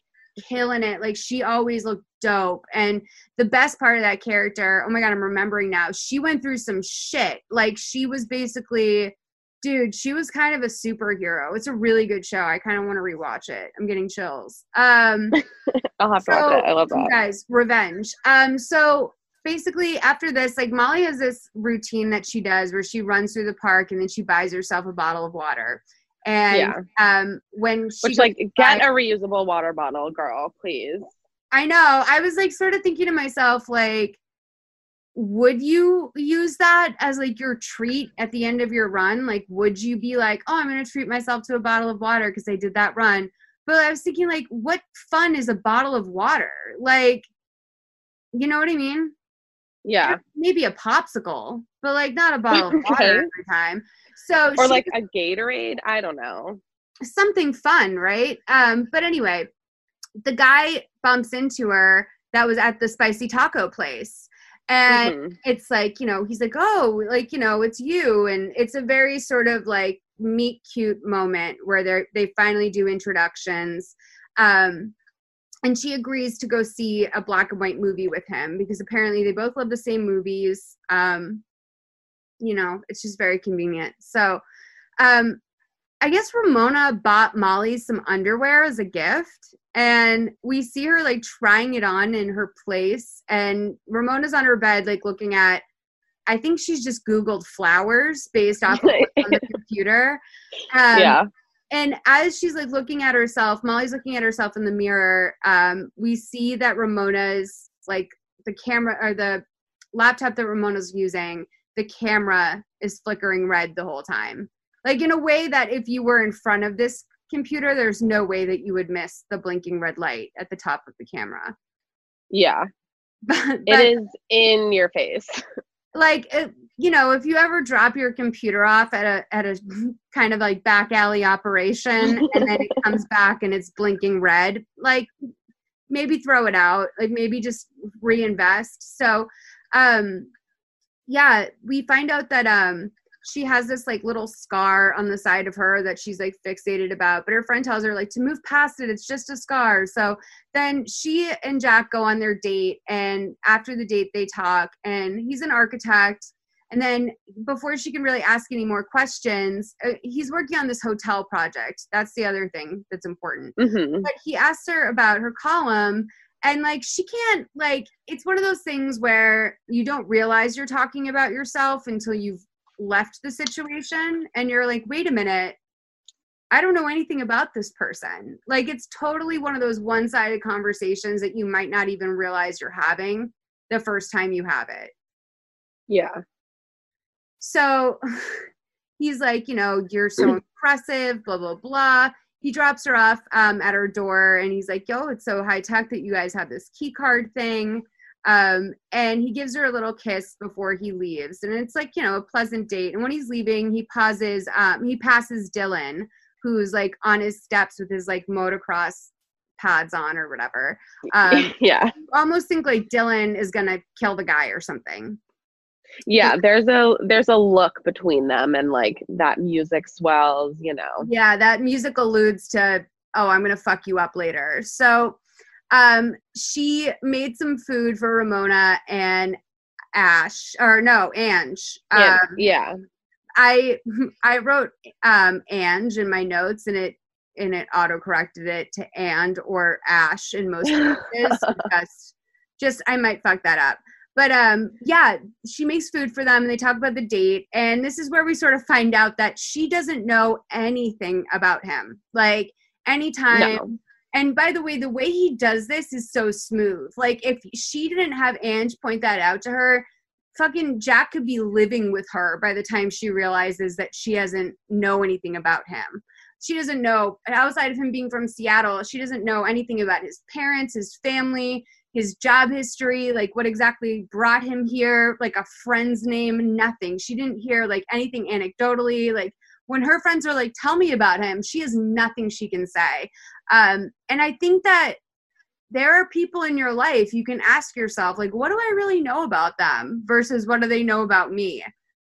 killing it. Like she always looked dope. And the best part of that character, oh my god, I'm remembering now. She went through some shit. Like she was basically dude, she was kind of a superhero. It's a really good show. I kind of want to rewatch it. I'm getting chills. Um I'll have to watch it. I love that. guys, revenge. Um, so basically after this, like Molly has this routine that she does where she runs through the park and then she buys herself a bottle of water. And Yeah. um when she Which like get buy- a reusable water bottle, girl, please. I know. I was like sort of thinking to myself, like, would you use that as like your treat at the end of your run? Like, would you be like, oh, I'm going to treat myself to a bottle of water because I did that run? But I was thinking, like, what fun is a bottle of water? Like, you know what I mean? Yeah. Maybe a popsicle, but like not a bottle of water every time. So Or she like a Gatorade. I don't know. something fun, right? Um, but anyway, the guy bumps into her that was at the spicy taco place. And Mhm. it's like, you know, he's like, oh, like, you know, it's you. And it's a very sort of like meet cute moment where they they finally do introductions. Um, and she agrees to go see a black and white movie with him because apparently they both love the same movies. Um, you know, it's just very convenient. So, um, I guess Ramona bought Molly some underwear as a gift, and we see her like trying it on in her place. And Ramona's on her bed, like looking at. I think she's just Googled flowers based off of on the computer. Um, yeah. and as she's like looking at herself molly's looking at herself in the mirror um, we see that ramona's like the camera or the laptop that ramona's using the camera is flickering red the whole time like in a way that if you were in front of this computer there's no way that you would miss the blinking red light at the top of the camera Yeah. but, but is in your face. like it, you know if you ever drop your computer off at a at a kind of like back alley operation and then it comes back and it's blinking red like maybe throw it out like maybe just reinvest so um yeah we find out that um she has this like little scar on the side of her that she's like fixated about but her friend tells her like to move past it it's just a scar so then she and Jack go on their date, and after the date, they talk. And he's an architect. And then before she can really ask any more questions, uh, he's working on this hotel project. That's the other thing that's important. hmm But he asked her about her column, and like she can't like it's one of those things where you don't realize you're talking about yourself until you've left the situation, and you're like, wait a minute. I don't know anything about this person. Like it's totally one of those one-sided conversations that you might not even realize you're having the first time you have it. Yeah. So he's like, you know, you're so impressive, blah, blah, blah. He drops her off um, at her door and he's like, yo, it's so high tech that you guys have this key card thing. Um, and he gives her a little kiss before he leaves. And it's like, you know, a pleasant date. And when he's leaving, he pauses, um, he passes Dylan, who's like on his steps with his like motocross pads on or whatever. Um, yeah. almost think like Dylan is gonna kill the guy or something. Yeah. There's a there's a look between them and like that music swells, you know. Yeah, that music alludes to, oh, I'm gonna fuck you up later. So um she made some food for Ramona and Ash or no, Ange. Yeah. Um, yeah. I I wrote um Ange in my notes and it and it auto corrected it to and or Ash in most cases. just just I might fuck that up. But um yeah, she makes food for them and they talk about the date and this is where we sort of find out that she doesn't know anything about him. Like anytime No. And by the way, the way he does this is so smooth. Like if she didn't have Ange point that out to her, fucking Jack could be living with her by the time she realizes that she doesn't know anything about him. She doesn't know outside of him being from Seattle, she doesn't know anything about his parents, his family, his job history, like what exactly brought him here, like a friend's name, nothing. She didn't hear like anything anecdotally, like when her friends are like, tell me about him, she has nothing she can say. Um, and I think that there are people in your life you can ask yourself, like, what do I really know about them versus what do they know about me?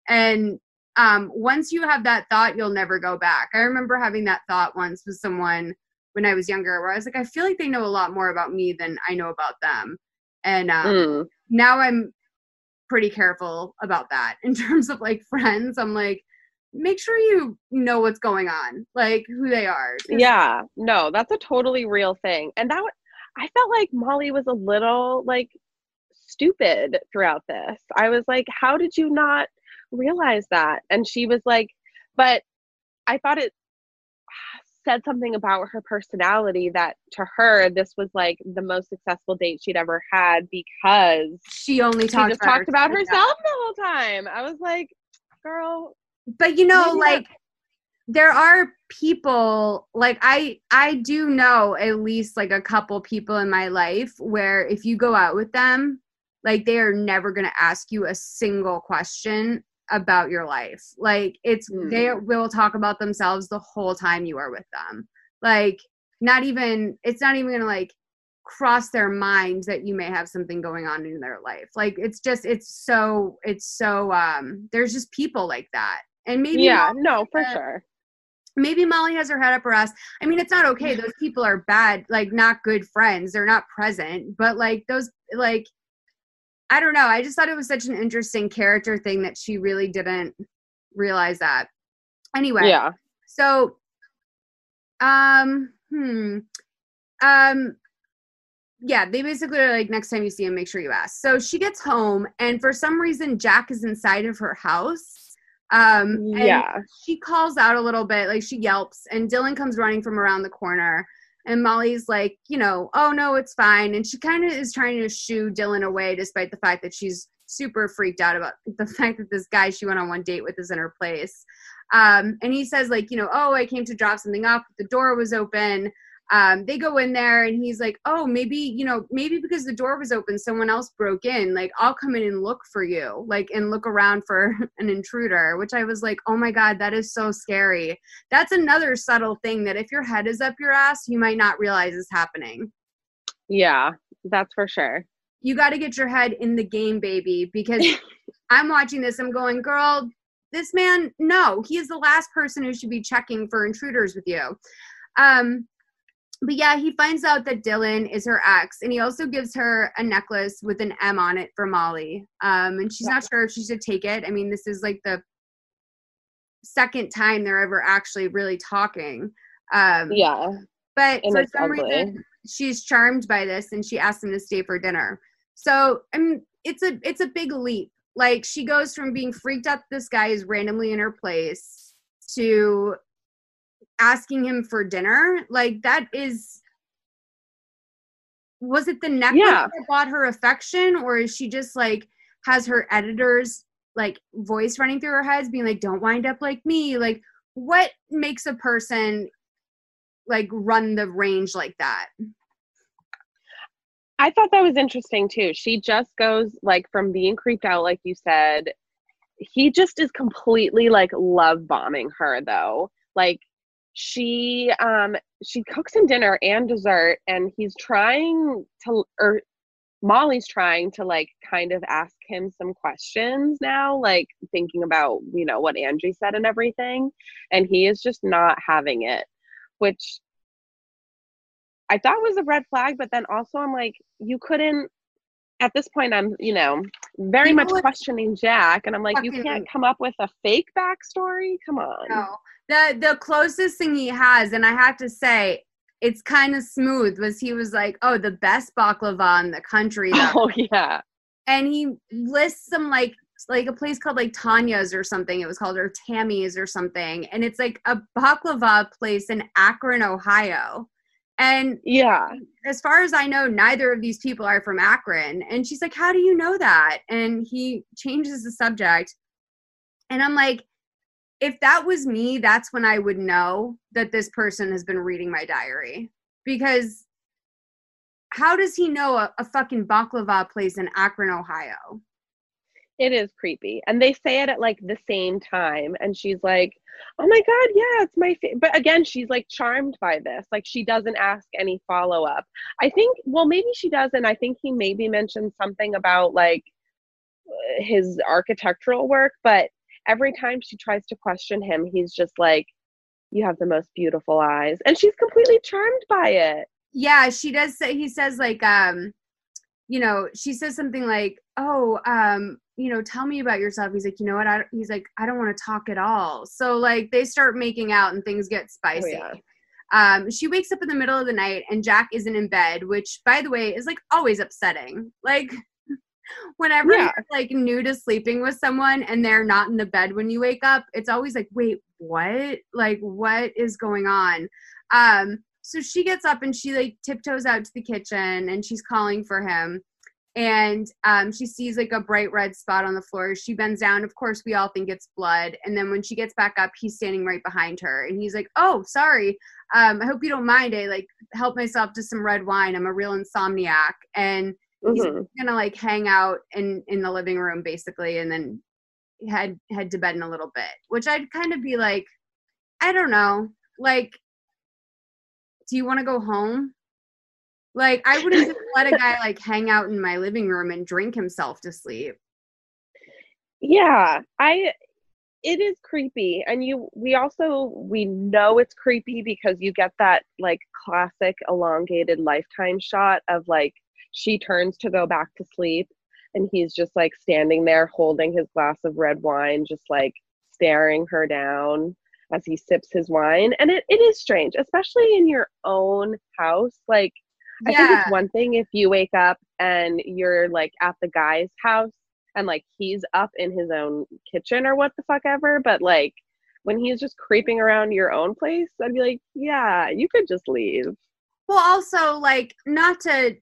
And um, once you have that thought, you'll never go back. I remember having that thought once with someone when I was younger where I was like, I feel like they know a lot more about me than I know about them. And um, Mm. now I'm pretty careful about that in terms of like friends. I'm like, make sure you know what's going on, like who they are. Yeah. No, that's a totally real thing. And that I felt like Molly was a little like stupid throughout this. I was like, how did you not realize that? And she was like, but I thought it said something about her personality that to her this was like the most successful date she'd ever had because she only she talked just about talked about herself. herself the whole time. I was like, girl, but you know Maybe like there are people like i i do know at least like a couple people in my life where if you go out with them like they are never going to ask you a single question about your life. Like it's Hmm. they will talk about themselves the whole time you are with them. Like not even it's not even going to like cross their minds that you may have something going on in their life. Like it's just it's so it's so um there's just people like that and maybe yeah, no, for uh, sure. maybe Molly has her head up her ass. I mean, it's not okay. Those people are bad, like not good friends. They're not present, but like those, like, I don't know. I just thought it was such an interesting character thing that she really didn't realize that. Anyway, Yeah. so, um, hmm, um, yeah, they basically are like, next time you see him, make sure you ask. So she gets home, and for some reason, Jack is inside of her house. Um, and Yeah. she calls out a little bit, like she yelps, and Dylan comes running from around the corner. And Molly's like, you know, oh no, it's fine. And she kind of is trying to shoo Dylan away, despite the fact that she's super freaked out about the fact that this guy she went on one date with is in her place. Um, and he says, like, you know, oh, I came to drop something off. The door was open. Um, they go in there and he's like, oh, maybe, you know, maybe because the door was open, someone else broke in. Like, I'll come in and look for you, like, and look around for an intruder, which I was like, oh my God, that is so scary. That's another subtle thing that if your head is up your ass, you might not realize is happening. Yeah. That's for sure. You got to get your head in the game, baby, because I'm watching this. I'm going, girl, this man, no, he is the last person who should be checking for intruders with you. Um, but yeah, he finds out that Dylan is her ex, and he also gives her a necklace with an M on it for Molly. Um, and she's not sure if she should take it. I mean, this is like the second time they're ever actually really talking. Um, Yeah. but And for some ugly. reason, she's charmed by this, and she asks him to stay for dinner. So, I mean, it's a it's a big leap. Like she goes from being freaked out that this guy is randomly in her place to asking him for dinner. Like that is. Was it the necklace Yeah. that bought her affection, or is she just like has her editors like voice running through her heads, being like, "Don't wind up like me"? Like, what makes a person like run the range like that. I thought that was interesting too. She just goes like from being creeped out, like you said. He just is completely like love bombing her though. Like she um she cooks him dinner and dessert and he's trying to or Molly's trying to like kind of ask him some questions now, like thinking about, you know, what Angie said and everything. And he is just not having it, which I thought was a red flag, but then also I'm like, you couldn't at this point I'm, you know, very You know much questioning Jack and I'm like, you can't come up with a fake backstory? Come on. No. The the closest thing he has, and I have to say, it's kind of smooth, was he was like, Oh, the best baklava in the country though. Oh yeah. and he lists some like like a place called like Tanya's or something. It was called or Tammy's or something. And it's like a baklava place in Akron, Ohio. And Yeah. as far as I know, neither of these people are from Akron. And she's like, How do you know that? And he changes the subject. And I'm like, if that was me, that's when I would know that this person has been reading my diary. Because how does he know a, a fucking baklava place in Akron, Ohio? It is creepy. And they say it at like the same time. And she's like, oh my God, yeah, it's my fa-. But again, she's like charmed by this. Like she doesn't ask any follow up. I think, well, maybe she doesn't. I think he maybe mentioned something about like his architectural work. But every time she tries to question him, he's just like, you have the most beautiful eyes. And she's completely charmed by it. yeah she does say he says like um you know she says something like oh um you know tell me about yourself he's like you know what I, he's like i don't want to talk at all so like they start making out and things get spicy yeah. um she wakes up in the middle of the night and jack isn't in bed which by the way is like always upsetting like whenever Yeah. you're like new to sleeping with someone and they're not in the bed when you wake up, it's always like, wait, what? Like, what is going on? Um, so she gets up and she like tiptoes out to the kitchen and she's calling for him. And um, she sees like a bright red spot on the floor. She bends down. Of course, we all think it's blood. And then when she gets back up, he's standing right behind her. And he's like, Oh, sorry. Um, I hope you don't mind. I like help myself to some red wine. I'm a real insomniac. And he's Mhm. gonna like hang out in in the living room basically and then head head to bed in a little bit which i'd kind of be like i don't know like do you want to go home like i wouldn't just let a guy like hang out in my living room and drink himself to sleep Yeah, I it is creepy and you we also we know it's creepy because you get that like classic elongated lifetime shot of like she turns to go back to sleep and he's just like standing there holding his glass of red wine just like staring her down as he sips his wine. And it, it is strange especially in your own house. Like I think it's one thing if you wake up and you're like at the guy's house and like he's up in his own kitchen or what the fuck ever, but like when he's just creeping around your own place, I'd be like, yeah, you could just leave. Well, also, like, not to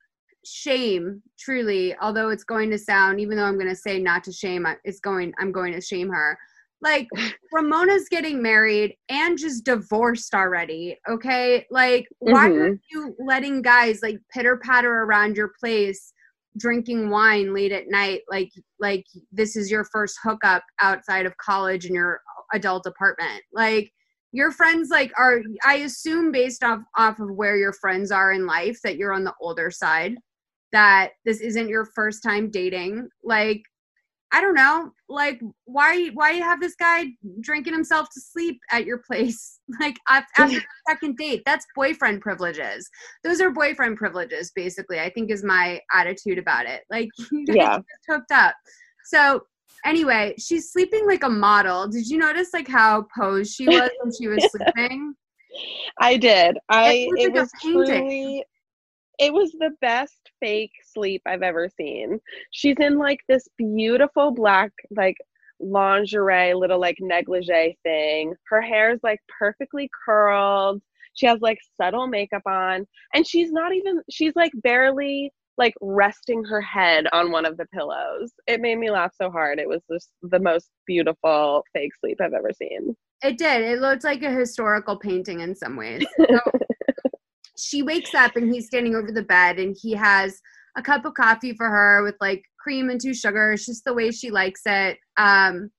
shame, truly, although it's going to sound, even though I'm going to say not to shame, it's going, I'm going to shame her. Like, Ramona's getting married and just divorced already, okay? Like, why are Mhm. you letting guys, like, pitter patter around your place? drinking wine late at night like like this is your first hookup outside of college in your adult apartment like your friends like are i assume based off off of where your friends are in life that you're on the older side that this isn't your first time dating like i don't know like why why you have this guy drinking himself to sleep at your place like after the second date that's boyfriend privileges those are boyfriend privileges basically i think is my attitude about it like you guys Yeah. just hooked up so anyway she's sleeping like a model did you notice like how posed she was when she was sleeping I did. I was it like a was painting. truly it was the best fake sleep I've ever seen. She's in like this beautiful black like lingerie little like negligee thing. Her hair's like perfectly curled. She has like subtle makeup on and she's not even she's like barely like resting her head on one of the pillows. It made me laugh so hard. It was just the most beautiful fake sleep I've ever seen. It did. It looked like a historical painting in some ways. So she wakes up and he's standing over the bed and he has a cup of coffee for her with like cream and two sugars, just the way she likes it. Um,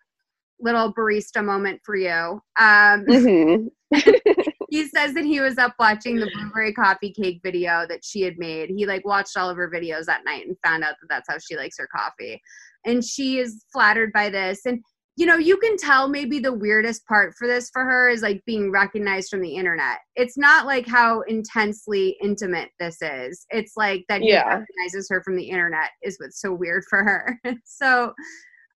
little barista moment for you. Um, Mhm. he says that he was up watching the blueberry coffee cake video that she had made. He like watched all of her videos that night and found out that that's how she likes her coffee. And she is flattered by this. And you know, you can tell maybe the weirdest part for this for her is like being recognized from the internet. It's not like how intensely intimate this is. It's like that he recognizes her from the internet is what's so weird for her. so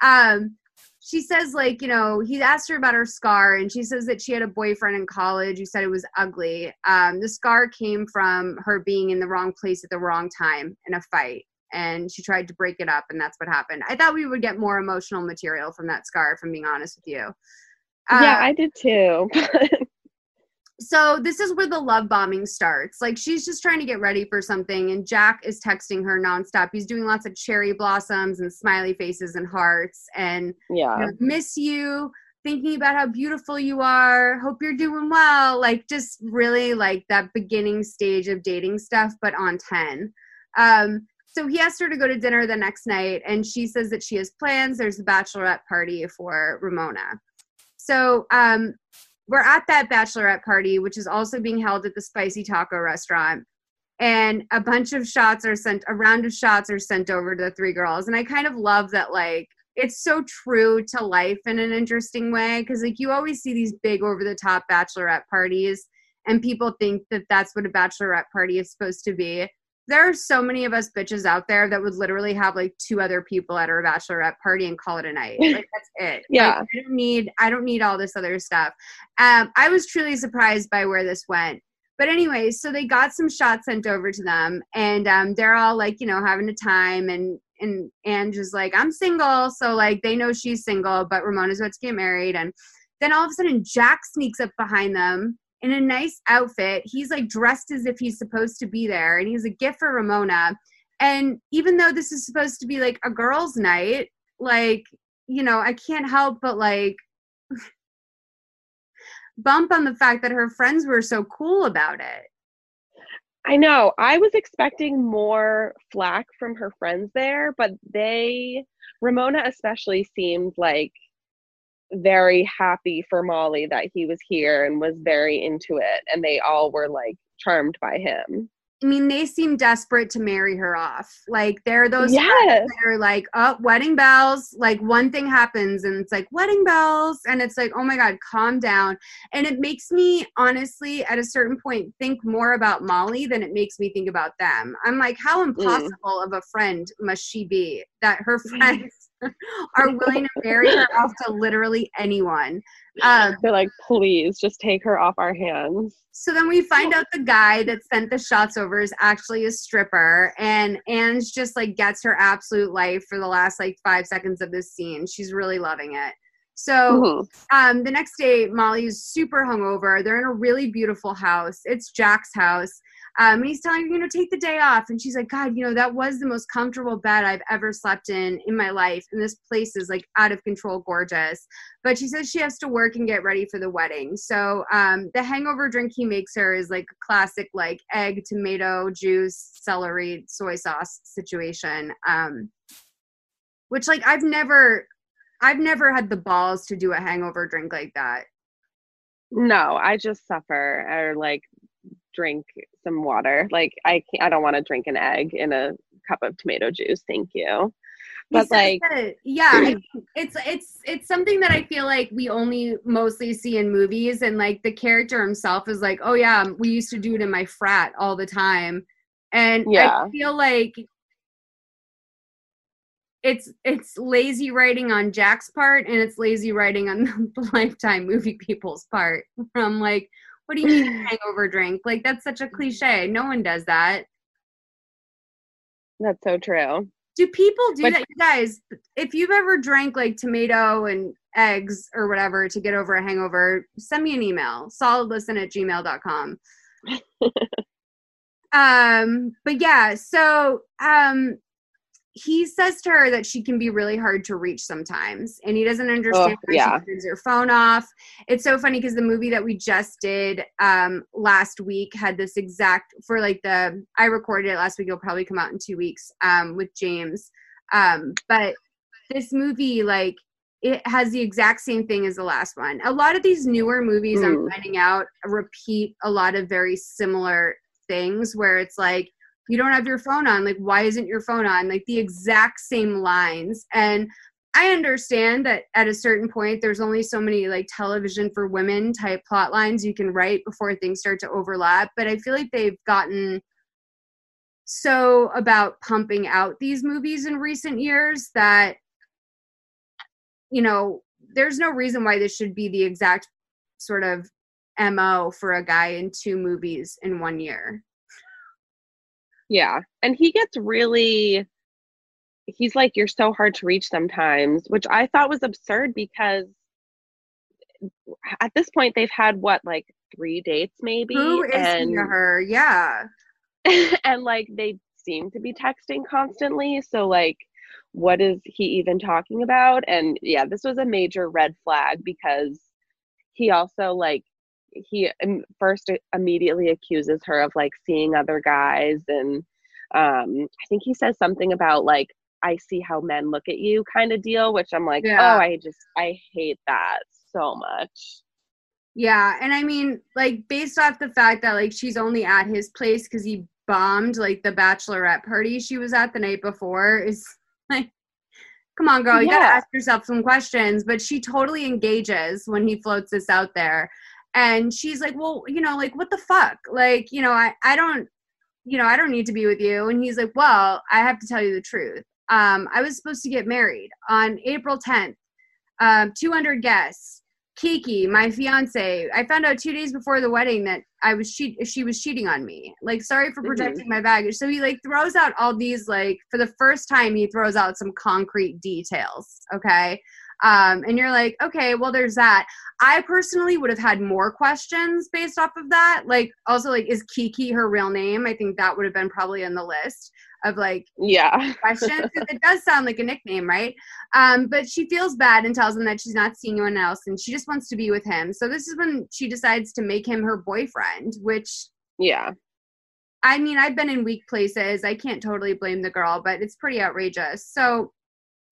um she says like you know he asked her about her scar and she says that she had a boyfriend in college who said it was ugly um, the scar came from her being in the wrong place at the wrong time in a fight and she tried to break it up and that's what happened i thought we would get more emotional material from that scar if i'm being honest with you yeah, Uh, I did too. so this is where the love bombing starts like she's just trying to get ready for something and jack is texting her nonstop he's doing lots of cherry blossoms and smiley faces and hearts and yeah. you know, miss you thinking about how beautiful you are hope you're doing well like just really like that beginning stage of dating stuff but on 10 um so he asked her to go to dinner the next night and she says that she has plans. There's a bachelorette party for ramona. So um we're at that bachelorette party which is also being held at the spicy taco restaurant. And a bunch of shots are sent a round of shots are sent over to the three girls. And i kind of love that like it's so true to life in an interesting way because like you always see these big over the top bachelorette parties and people think that that's what a bachelorette party is supposed to be there are so many of us bitches out there that would literally have like two other people at our bachelorette party and call it a night like that's it Yeah. Like, i don't need i don't need all this other stuff um i was truly surprised by where this went but anyway, so they got some shots sent over to them, and um, they're all like, you know, having a time, and and and just like, I'm single. So like they know she's single, but Ramona's about to get married. And then all of a sudden Jack sneaks up behind them in a nice outfit. He's like dressed as if he's supposed to be there and he's a gift for Ramona. And even though this is supposed to be like a girls' night, like, you know, I can't help but like bump on the fact that her friends were so cool about it. I know. I was expecting more flack from her friends there, but they, Ramona especially, seemed like very happy for Molly that he was here and was very into it. And they all were like charmed by him. I mean, they seem desperate to marry her off. Like they're those Yes. that are like, oh, wedding bells. Like one thing happens and it's like wedding bells, and it's like, oh my god, calm down. And it makes me honestly, at a certain point, think more about Molly than it makes me think about them. I'm like, how mm. impossible of a friend must she be that her mm. friends are willing to marry her off to literally anyone? Um, They're like, please just take her off our hands. so then we find out the guy that sent the shots over is actually a stripper, and Ange just like gets her absolute life for the last like five seconds of this scene. She's really loving it. So Mhm. um, the next day, Molly is super hungover. They're in a really beautiful house. It's Jack's house. Um, and he's telling her, you know, take the day off. And she's like, God, you know, that was the most comfortable bed I've ever slept in in my life. And this place is like out of control gorgeous. But she says she has to work and get ready for the wedding. So um, the hangover drink he makes her is like classic, like egg, tomato, juice, celery, soy sauce situation. Um, which, like, I've never. I've never had the balls to do a hangover drink like that. No, I just suffer or like drink some water. Like I can't, I don't want to drink an egg in a cup of tomato juice. Thank you. But like, yeah, it's it's it's something that I feel like we only mostly see in movies, and like the character himself is like, oh yeah, we used to do it in my frat all the time, and Yeah. I feel like it's it's lazy writing on Jack's part, and it's lazy writing on the Lifetime movie people's part. I'm like, what do you mean hangover drink? Like that's such a cliche. No one does that. that's so true. Do people do But- that? You guys, if you've ever drank like tomato and eggs or whatever to get over a hangover, send me an email, solidlisten at gmail.com. um, but yeah, so um he says to her that she can be really hard to reach sometimes and he doesn't understand Ugh, why yeah. she turns her phone off it's so funny because the movie that we just did um last week had this exact for like the i recorded it last week it'll probably come out in two weeks um with james um but this movie like it has the exact same thing as the last one a lot of these newer movies i'm Mm. finding out repeat a lot of very similar things where it's like you don't have your phone on like why isn't your phone on? Like the exact same lines. And i understand that at a certain point there's only so many like television for women type plot lines you can write before things start to overlap but i feel like they've gotten so about pumping out these movies in recent years that you know there's no reason why this should be the exact sort of mo for a guy in two movies in one year Yeah. And he gets really he's like you're so hard to reach sometimes, which I thought was absurd because at this point they've had what like 3 dates maybe Who is and he to her? Yeah. and like they seem to be texting constantly, so like what is he even talking about? And yeah, this was a major red flag because he also like he first immediately accuses her of like seeing other guys and um i think he says something about like i see how men look at you kind of deal which i'm like Yeah. oh i just i hate that so much Yeah. And I mean, like, based off the fact that, like, she's only at his place because he bombed, like, the bachelorette party she was at the night before is like, come on, girl, you gotta ask yourself some questions. But she totally engages when he floats this out there. And she's like, well, you know, like, what the fuck? Like, you know, I, I don't, you know, I don't need to be with you. And he's like, well, I have to tell you the truth. Um, I was supposed to get married on April 10th. Um, 200 guests. Kiki, my fiance, I found out two days before the wedding that I was she she was cheating on me. Like, sorry for Mhm. my baggage. So he like throws out all these like for the first time he throws out some concrete details. Okay. Um, and you're like, okay, well, there's that. I personally would have had more questions based off of that. Like, also, like, is Kiki her real name? I think that would have been probably in the list of like Yeah. questions it does sound like a nickname, right? Um, but she feels bad and tells him that she's not seeing anyone else and she just wants to be with him. So this is when she decides to make him her boyfriend, which Yeah. I mean, I've been in weak places. I can't totally blame the girl, but it's pretty outrageous. So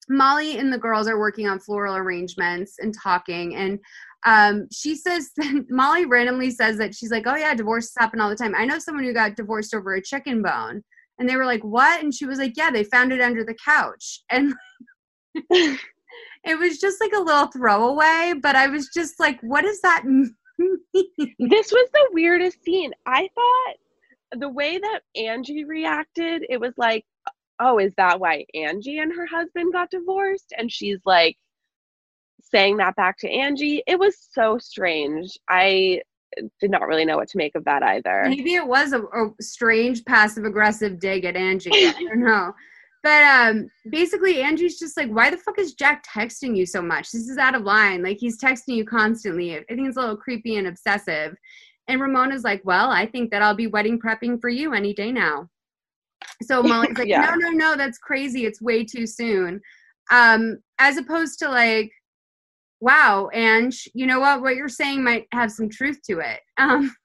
Molly and the girls are working on floral arrangements and talking and um, she says Molly randomly says that she's like, "Oh yeah, divorces happen all the time. I know someone who got divorced over a chicken bone." And they were like, "What?" And she was like, "Yeah, they found it under the couch." And it was just like a little throwaway, but I was just like, "What does that mean?" this was the weirdest scene. I thought the way that Angie reacted, it was like, oh, is that why Angie and her husband got divorced? And she's like saying that back to Angie. It was so strange. I did not really know what to make of that either. Maybe it was a, a strange passive aggressive dig at Angie. I don't know. But um, basically, Angie's just like, why the fuck is Jack texting you so much? This is out of line. Like, he's texting you constantly. I think it's a little creepy and obsessive. And Ramona's like, well, I think that I'll be wedding prepping for you any day now. So Molly's like, Yeah. no, no, no, that's crazy. It's way too soon. Um, as opposed to like, wow, Ange, you know what? What you're saying might have some truth to it. Um,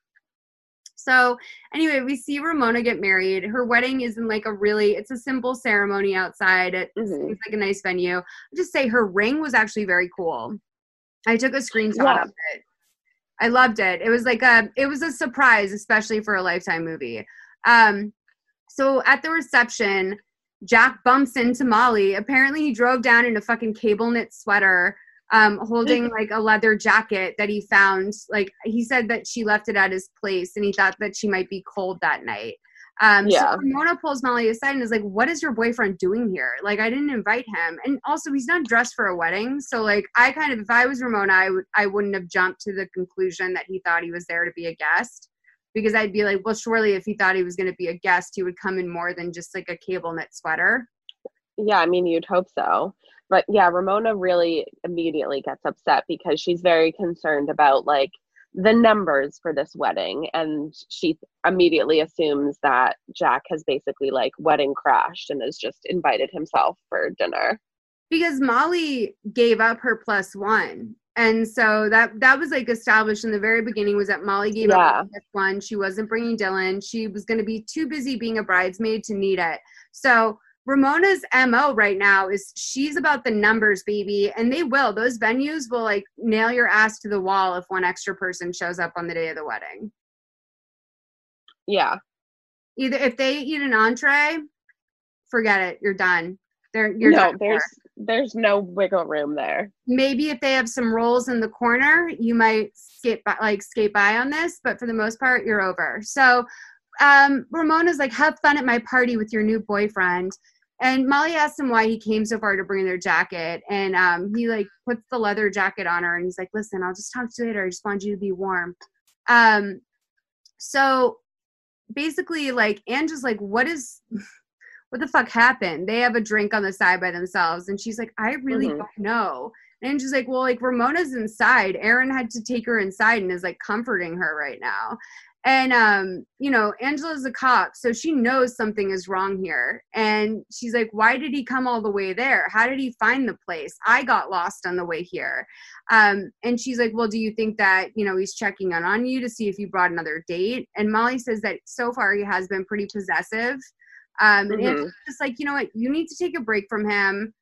so anyway, we see Ramona get married. Her wedding is in like a really, it's a simple ceremony outside. It Mhm. seems like a nice venue. I'll just say her ring was actually very cool. I took a screenshot Yeah. of it. I loved it. It was like a, it was a surprise, especially for a lifetime movie. Um, so at the reception, Jack bumps into Molly. Apparently, he drove down in a fucking cable knit sweater, um, holding like a leather jacket that he found. Like he said that she left it at his place, and he thought that she might be cold that night. Um, Yeah. So Ramona pulls Molly aside and is like, "What is your boyfriend doing here? Like, I didn't invite him, and also he's not dressed for a wedding. So like, I kind of, if I was Ramona, I would, I wouldn't have jumped to the conclusion that he thought he was there to be a guest." Because I'd be like, well, surely if he thought he was going to be a guest, he would come in more than just like a cable knit sweater. Yeah, I mean, you'd hope so. But yeah, Ramona really immediately gets upset because she's very concerned about like the numbers for this wedding. And she immediately assumes that Jack has basically like wedding crashed and has just invited himself for dinner. because Molly gave up her plus one. And so that that was like established in the very beginning was that Molly gave up Yeah. her plus one. She wasn't bringing Dylan. She was going to be too busy being a bridesmaid to need it. So Ramona's MO right now is she's about the numbers, baby. And they will. Those venues will like nail your ass to the wall if one extra person shows up on the day of the wedding. Yeah. Either if they eat an entree, forget it. You're done. They're you're no, there's there's no wiggle room there. maybe if they have some rolls in the corner, you might skate by, like skate by on this, but for the most part, you're over. So um, Ramona's like, have fun at my party with your new boyfriend. And Molly asks him why he came so far to bring their jacket. And um, he like puts the leather jacket on her and he's like, listen, I'll just talk to you later. I just want you to be warm. Um, so basically like Angela's like, what is what the fuck happened? They have a drink on the side by themselves. And she's like, I really Mhm. don't know. And she's like, Well, like Ramona's inside. Aaron had to take her inside and is like comforting her right now. And um, you know, Angela's a cop, so she knows something is wrong here. And she's like, Why did he come all the way there? How did he find the place? I got lost on the way here. Um, and she's like, Well, do you think that, you know, he's checking in on you to see if you brought another date? And Molly says that so far he has been pretty possessive. Um, and Mhm. Angela's just like, you know what, you need to take a break from him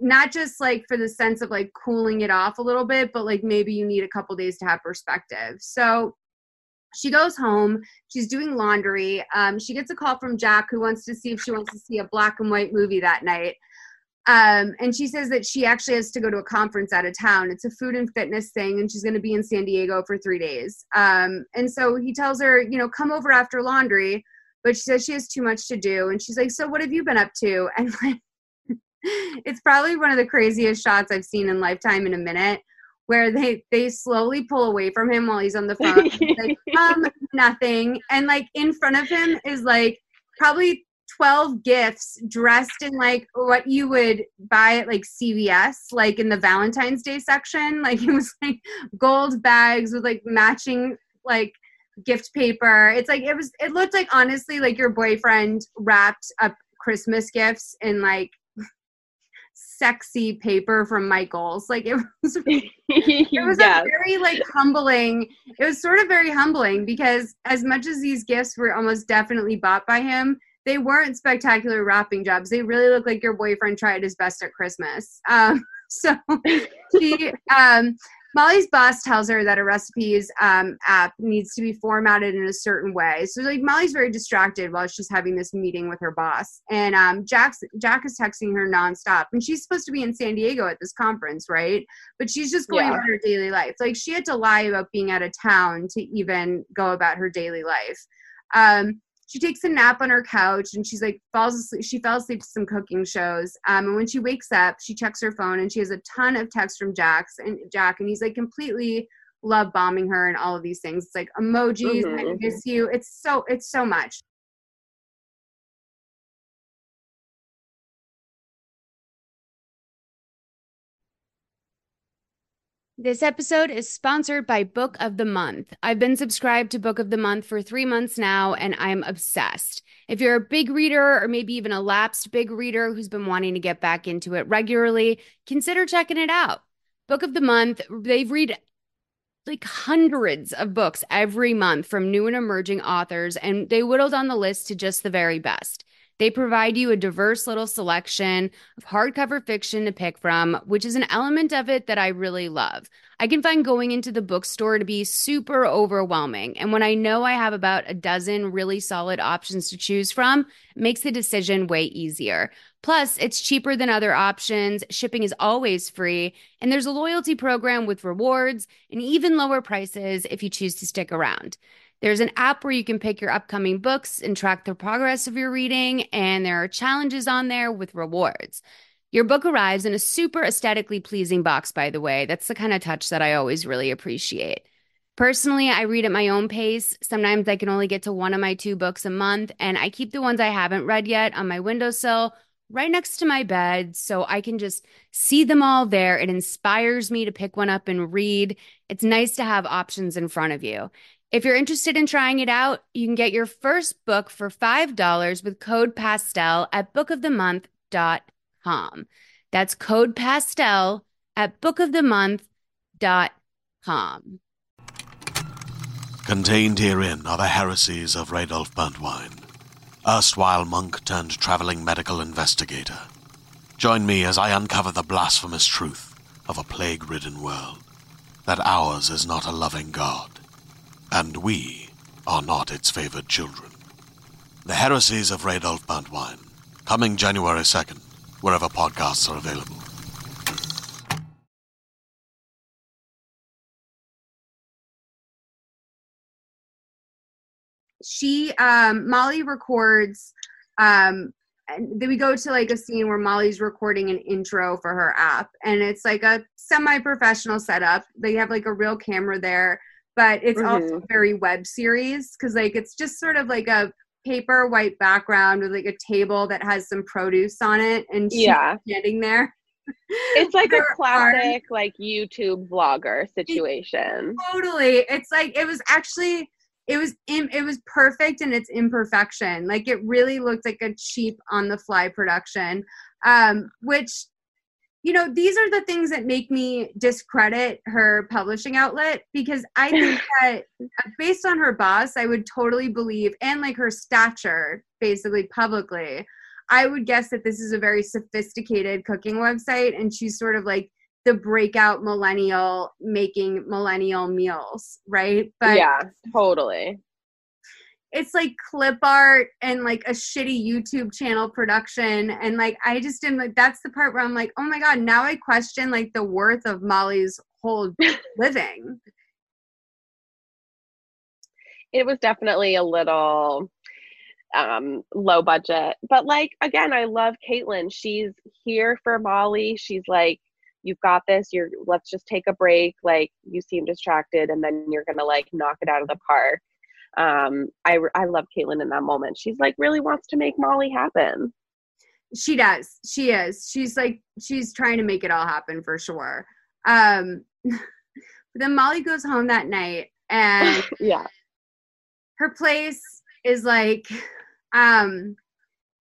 not just like for the sense of like cooling it off a little bit, but like maybe you need a couple days to have perspective. So she goes home. She's doing laundry. Um, she gets a call from Jack who wants to see if she wants to see a black and white movie that night. Um, and she says that she actually has to go to a conference out of town. It's a food and fitness thing, and she's going to be in San Diego for three days. Um, and so he tells her, you know, come over after laundry. But she says she has too much to do. And she's like, so what have you been up to? And like, it's probably one of the craziest shots I've seen in Lifetime in a minute, where they they slowly pull away from him while he's on the phone. like, um, nothing. And like in front of him is like probably 12 gifts dressed in like what you would buy at like CVS, like in the Valentine's Day section. Like it was like gold bags with like matching like gift paper. It's like it was it looked like honestly like your boyfriend wrapped up Christmas gifts in like sexy paper from Michaels. Like it was it was yes. very like humbling. It was sort of very humbling because as much as these gifts were almost definitely bought by him, they weren't spectacular wrapping jobs. They really look like your boyfriend tried his best at Christmas. Um, so she um, Molly's boss tells her that a recipes um, app needs to be formatted in a certain way. So like Molly's very distracted while she's having this meeting with her boss, and um, Jack's Jack is texting her nonstop, and she's supposed to be in San Diego at this conference, right? But she's just going yeah. about her daily life. Like she had to lie about being out of town to even go about her daily life. Um, she takes a nap on her couch and she's like falls asleep she fell asleep to some cooking shows um, and when she wakes up she checks her phone and she has a ton of texts from jack's and jack and he's like completely love bombing her and all of these things. It's like emojis mm-hmm. i miss you. It's so it's so much This episode is sponsored by Book of the Month. I've been subscribed to Book of the Month for three months now, and I'm obsessed. If you're a big reader or maybe even a lapsed big reader who's been wanting to get back into it regularly, consider checking it out. Book of the Month, they read like hundreds of books every month from new and emerging authors, and they whittled down the list to just the very best. They provide you a diverse little selection of hardcover fiction to pick from, which is an element of it that I really love. I can find going into the bookstore to be super overwhelming. And when I know I have about a dozen really solid options to choose from, makes the decision way easier. Plus, it's cheaper than other options, shipping is always free, and there's a loyalty program with rewards and even lower prices if you choose to stick around. There's an app where you can pick your upcoming books and track the progress of your reading, and there are challenges on there with rewards. Your book arrives in a super aesthetically pleasing box, by the way. That's the kind of touch that I always really appreciate. Personally, I read at my own pace. Sometimes I can only get to one of my two books a month, and I keep the ones I haven't read yet on my windowsill right next to my bed so I can just see them all there. It inspires me to pick one up and read. It's nice to have options in front of you. If you're interested in trying it out, you can get your first book for $5 with code PASTEL at bookofthemonth.com. That's code PASTEL at bookofthemonth.com. Contained herein are the heresies of Radolf Burntwine, erstwhile monk turned traveling medical investigator. Join me as I uncover the blasphemous truth of a plague ridden world that ours is not a loving God and we are not its favored children. The Heresies of Radolf Burntwine, coming January 2nd, wherever podcasts are available. She, um, Molly records, um, and then we go to like a scene where Molly's recording an intro for her app, and it's like a semi professional setup. They have like a real camera there but it's mm-hmm. also very web series because like it's just sort of like a paper white background with like a table that has some produce on it and yeah. standing there. It's like a classic are, like youtube vlogger situation. Totally. It's like it was actually it was in, it was perfect in its imperfection. Like it really looked like a cheap on the fly production um which you know, these are the things that make me discredit her publishing outlet because I think that uh, based on her boss, I would totally believe, and like her stature, basically publicly, I would guess that this is a very sophisticated cooking website and she's sort of like the breakout millennial making millennial meals, right? But yeah, totally it's like clip art and like a shitty YouTube channel production. And like, I just am like, that's the part where I'm like, oh my God, now I question like the worth of Molly's whole living. It was definitely a little um low budget but like again i love caitlin she's here for molly she's like you've got this you're let's just take a break like you seem distracted and then you're gonna like knock it out of the park um i i love caitlin in that moment. She's like really wants to make molly happen. She does. She is. She's like she's trying to make it all happen for sure. Um then molly goes home that night and yeah. her place is like um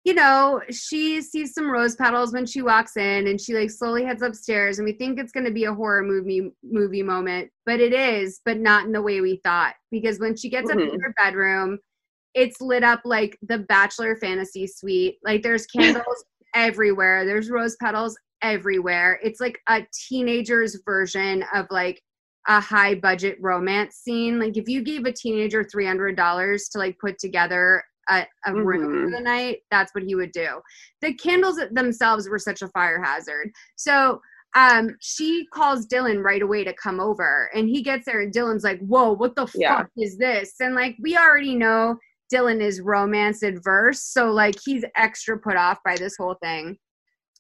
you know, she sees some rose petals when she walks in and she like slowly heads upstairs and we think it's going to be a horror movie movie moment, but it is, but not in the way we thought because when she gets mm-hmm. up in her bedroom, it's lit up like the bachelor fantasy suite. Like there's candles everywhere. There's rose petals everywhere. It's like a teenager's version of like a high budget romance scene. Like if you gave a teenager $300 to like put together a, a mm-hmm. room for the night, that's what he would do. The candles themselves were such a fire hazard. So um she calls Dylan right away to come over and he gets there and Dylan's like, "Whoa, what the yeah. fuck is this?" And like we already know Dylan is romance adverse, so like he's extra put off by this whole thing.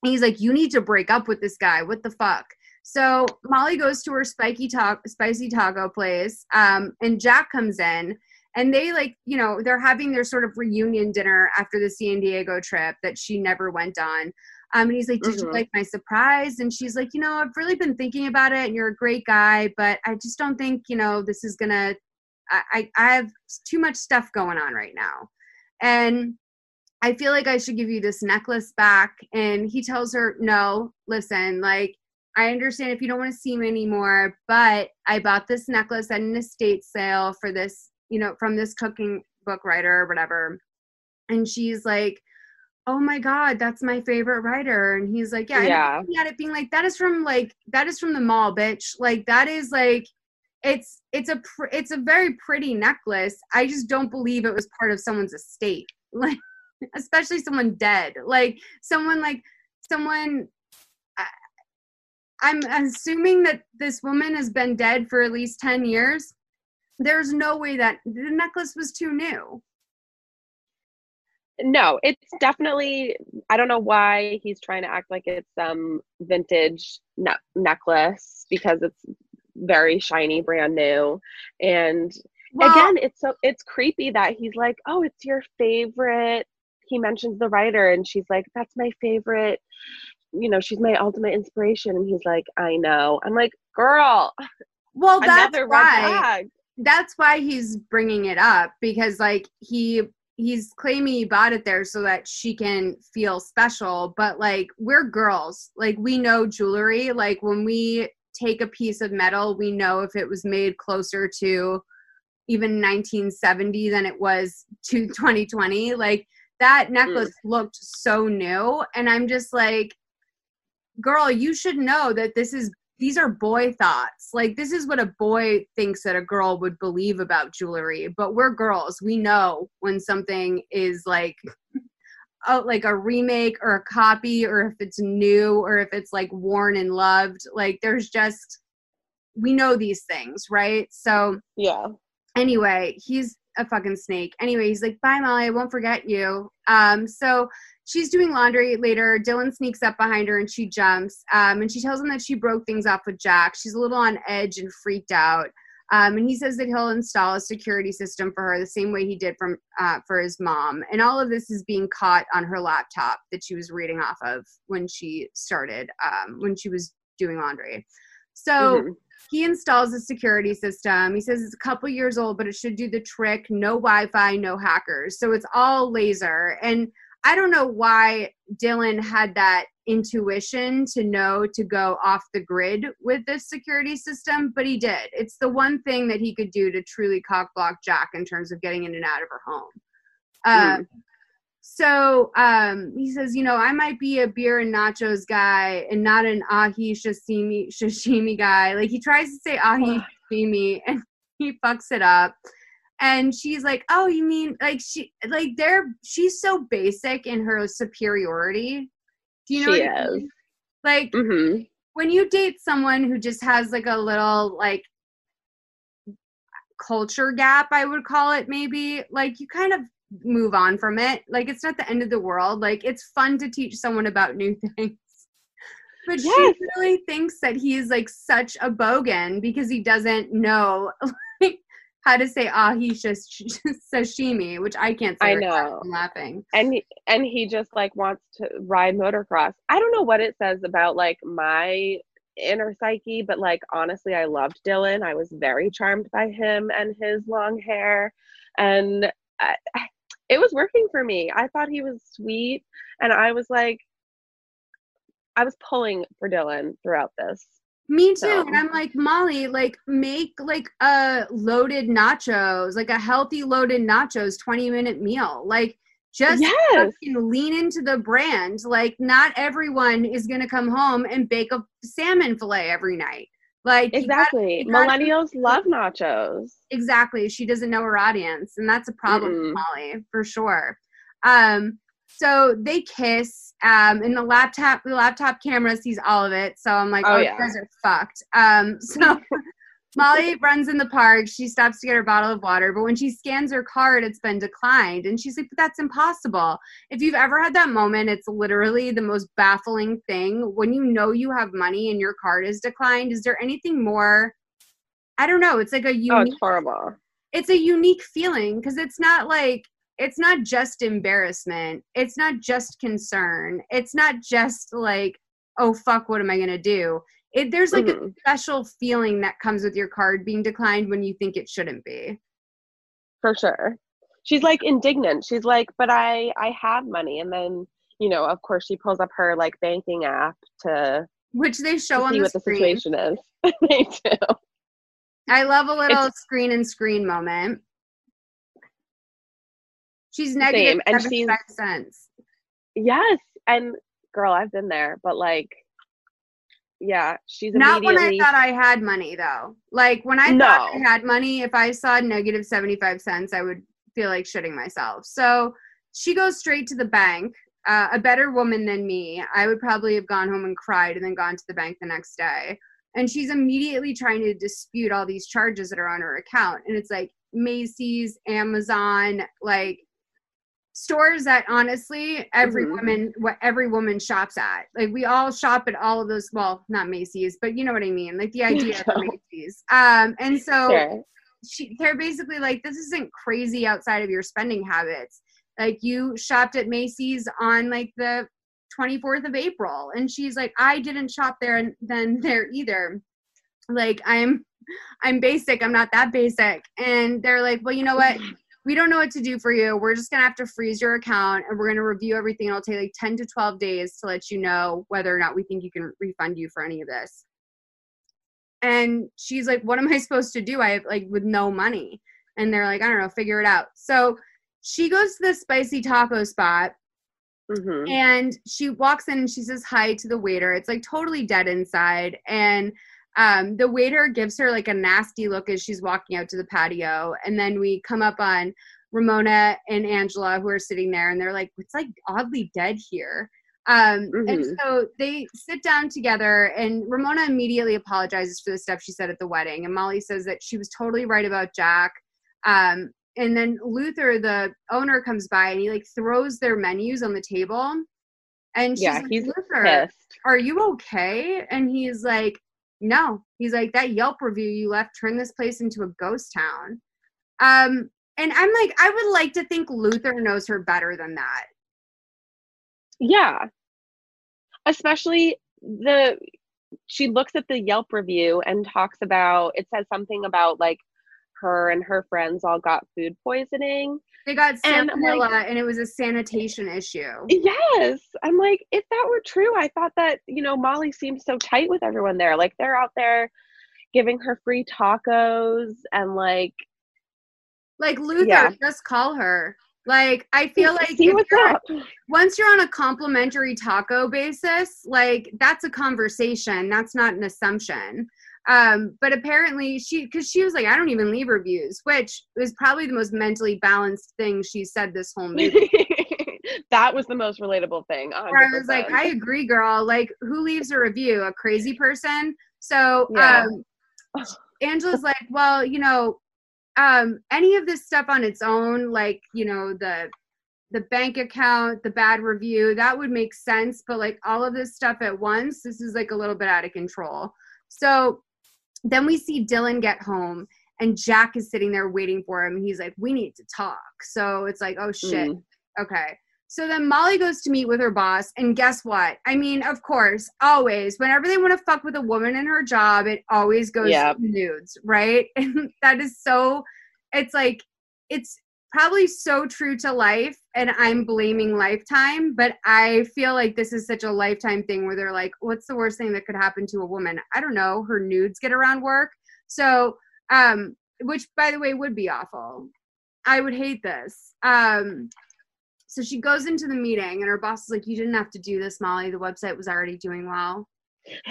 He's like, "You need to break up with this guy. What the fuck?" So Molly goes to her spiky talk, spicy taco place, um, and Jack comes in, and they like you know they're having their sort of reunion dinner after the san diego trip that she never went on um, and he's like, Did mm-hmm. you like my surprise? And she's like, You know, I've really been thinking about it and you're a great guy, but I just don't think, you know, this is gonna, I, I, I have too much stuff going on right now. And I feel like I should give you this necklace back. And he tells her, No, listen, like, I understand if you don't want to see me anymore, but I bought this necklace at an estate sale for this you know, from this cooking book writer or whatever. And she's like, Oh my God, that's my favorite writer. And he's like, Yeah, yeah. at it being like, that is from like that is from the mall, bitch. Like that is like it's it's a pr- it's a very pretty necklace. I just don't believe it was part of someone's estate. Like especially someone dead. Like someone like someone I'm assuming that this woman has been dead for at least 10 years there's no way that the necklace was too new. No it's definitely i don't know why he's trying to act like it's some vintage ne- necklace because it's very shiny brand new. And well, again it's so it's creepy that he's like oh it's your favorite. He mentions the writer and she's like that's my favorite you know she's my ultimate inspiration. And he's like i know. I'm like girl well that's why that's why he's bringing it up because like he he's claiming he bought it there so that she can feel special but like we're girls. Like we know jewelry. Like when we take a piece of metal we know if it was made closer to even 1970 than it was to 2020 like that necklace mm. looked so new and i'm just like girl you should know that this is these are boy thoughts. Like this is what a boy thinks that a girl would believe about jewelry, but we're girls. We know when something is like oh, like a remake or a copy or if it's new or if it's like worn and loved. Like there's just we know these things, right? So Yeah. Anyway, he's a fucking snake. Anyway, he's like, "Bye, Molly. I won't forget you." Um, so she's doing laundry later. Dylan sneaks up behind her and she jumps. Um, and she tells him that she broke things off with Jack. She's a little on edge and freaked out. Um, and he says that he'll install a security system for her the same way he did from uh, for his mom. And all of this is being caught on her laptop that she was reading off of when she started um, when she was doing laundry. So. Mm-hmm. He installs a security system. He says it's a couple years old, but it should do the trick. No Wi Fi, no hackers. So it's all laser. And I don't know why Dylan had that intuition to know to go off the grid with this security system, but he did. It's the one thing that he could do to truly cock block Jack in terms of getting in and out of her home. mm. So um, he says, you know, I might be a beer and nachos guy and not an ahi sashimi sashimi guy. Like he tries to say ahi sashimi and he fucks it up and she's like oh you mean like she like they're she's so basic in her superiority do you know she is. I mean? like mm-hmm. when you date someone who just has like a little like culture gap i would call it maybe like you kind of move on from it like it's not the end of the world like it's fun to teach someone about new things But Yes. she really thinks that he's like such a bogan because he doesn't know like how to say ahi shish- sashimi, which I can't say. I know. I'm laughing. and he, and he just like wants to ride motocross. I don't know what it says about like my inner psyche, but like honestly, I loved Dylan. I was very charmed by him and his long hair, and I, it was working for me. I thought he was sweet, and I was like, I was pulling for Dylan throughout this. Me too. So- And I'm like, Molly, like make like a loaded nachos, like a healthy loaded nachos 20 minute meal. Like just yes, lean into the brand. Like not everyone is gonna come home and bake a salmon fillet every night. Like gotta- exactly. gotta- Millennials love nachos. exactly. She doesn't know her audience, and that's a problem with Molly for sure. Um, so they kiss, um, and the laptop the laptop camera sees all of it. So I'm like, Oh, oh, yeah. you guys are fucked. Um, so Molly runs in the park. She stops to get her bottle of water, but when she scans her card, it's been declined, and she's like, "But that's impossible." If you've ever had that moment, it's literally the most baffling thing when you know you have money and your card is declined. Is there anything more? I don't know. It's like a unique Oh, it's horrible. it's a unique feeling because it's not like it's not just embarrassment it's not just concern it's not just like oh fuck what am i gonna do it there's like a Mhm. special feeling that comes with your card being declined when you think it shouldn't be. For sure. She's like indignant. She's like but i i have money. And then you know of course she pulls up her like banking app to, which they show on see the what the situation is. They do. I love a little It's- screen and screen moment. She's negative and 75 cents. Yes. And girl i've been there. But like yeah she's Not when I thought I had money though. Like when I thought I had money, if I saw negative 75 cents, I would feel like shitting myself. So she goes straight to the bank. Uh, a better woman than me, I would probably have gone home and cried and then gone to the bank the next day. And she's immediately trying to dispute all these charges that are on her account. And it's like Macy's, Amazon, like stores that honestly every Mhm. woman what every woman shops at. Like we all shop at all of those well not macy's but you know what i mean like the idea of macy's. Um and so Sure. she they're basically like this isn't crazy outside of your spending habits. Like you shopped at macy's on like the 24th of april and she's like i didn't shop there and then there either. Like i'm i'm basic i'm not that basic. And they're like well you know what we don't know what to do for you. We're just gonna have to freeze your account and we're gonna review everything. It'll take like 10 to 12 days to let you know whether or not we think you can refund you for any of this. And she's like, What am I supposed to do? I have like with no money. And they're like, I don't know, figure it out. So she goes to the spicy taco spot Mhm. and she walks in and she says hi to the waiter. It's like totally dead inside. And um, the waiter gives her like a nasty look as she's walking out to the patio. And then we come up on Ramona and Angela who are sitting there and they're like, it's like oddly dead here. Um, And Mhm. so they sit down together, and Ramona immediately apologizes for the stuff she said at the wedding. And Molly says that she was totally right about Jack. Um, and then Luther, the owner, comes by and he like throws their menus on the table. And she's Yeah, like, he's Luther, Pissed. are you okay? And he's like, no. He's like, that Yelp review you left turned this place into a ghost town. Um, and I'm like, I would like to think Luther knows her better than that. Yeah. Especially the she looks at the Yelp review and talks about it says something about like her and her friends all got food poisoning. They got I'm like- salmonella, and it was a sanitation issue. Yes. I'm like, if that were true, I thought that, you know, Molly seemed so tight with everyone there. Like they're out there giving her free tacos and like Like Luther, Yeah. just call her. Like I feel like you're- once you're on a complimentary taco basis, like that's a conversation. That's not an assumption. Um, but apparently she because she was like, I don't even leave reviews, which was probably the most mentally balanced thing she said this whole movie. that was the most relatable thing. 100%. I was like, I agree, girl. Like, who leaves a review? A crazy person? So Yeah. um Angela's like, well, you know, um, any of this stuff on its own, like, you know, the the bank account, the bad review, that would make sense. But like all of this stuff at once, this is like a little bit out of control. So then we see Dylan get home and Jack is sitting there waiting for him. He's like, We need to talk. So it's like, Oh shit. Mm. Okay. So then Molly goes to meet with her boss, and guess what? I mean, of course, always, whenever they want to fuck with a woman in her job, it always goes Yep. nudes, right? And that is so, it's like, it's probably so true to life, and I'm blaming Lifetime, but I feel like this is such a Lifetime thing where they're like, what's the worst thing that could happen to a woman? I don't know, her nudes get around work. So, um, which by the way would be awful. I would hate this. Um, so she goes into the meeting and her boss is like, You didn't have to do this, Molly. The website was already doing well.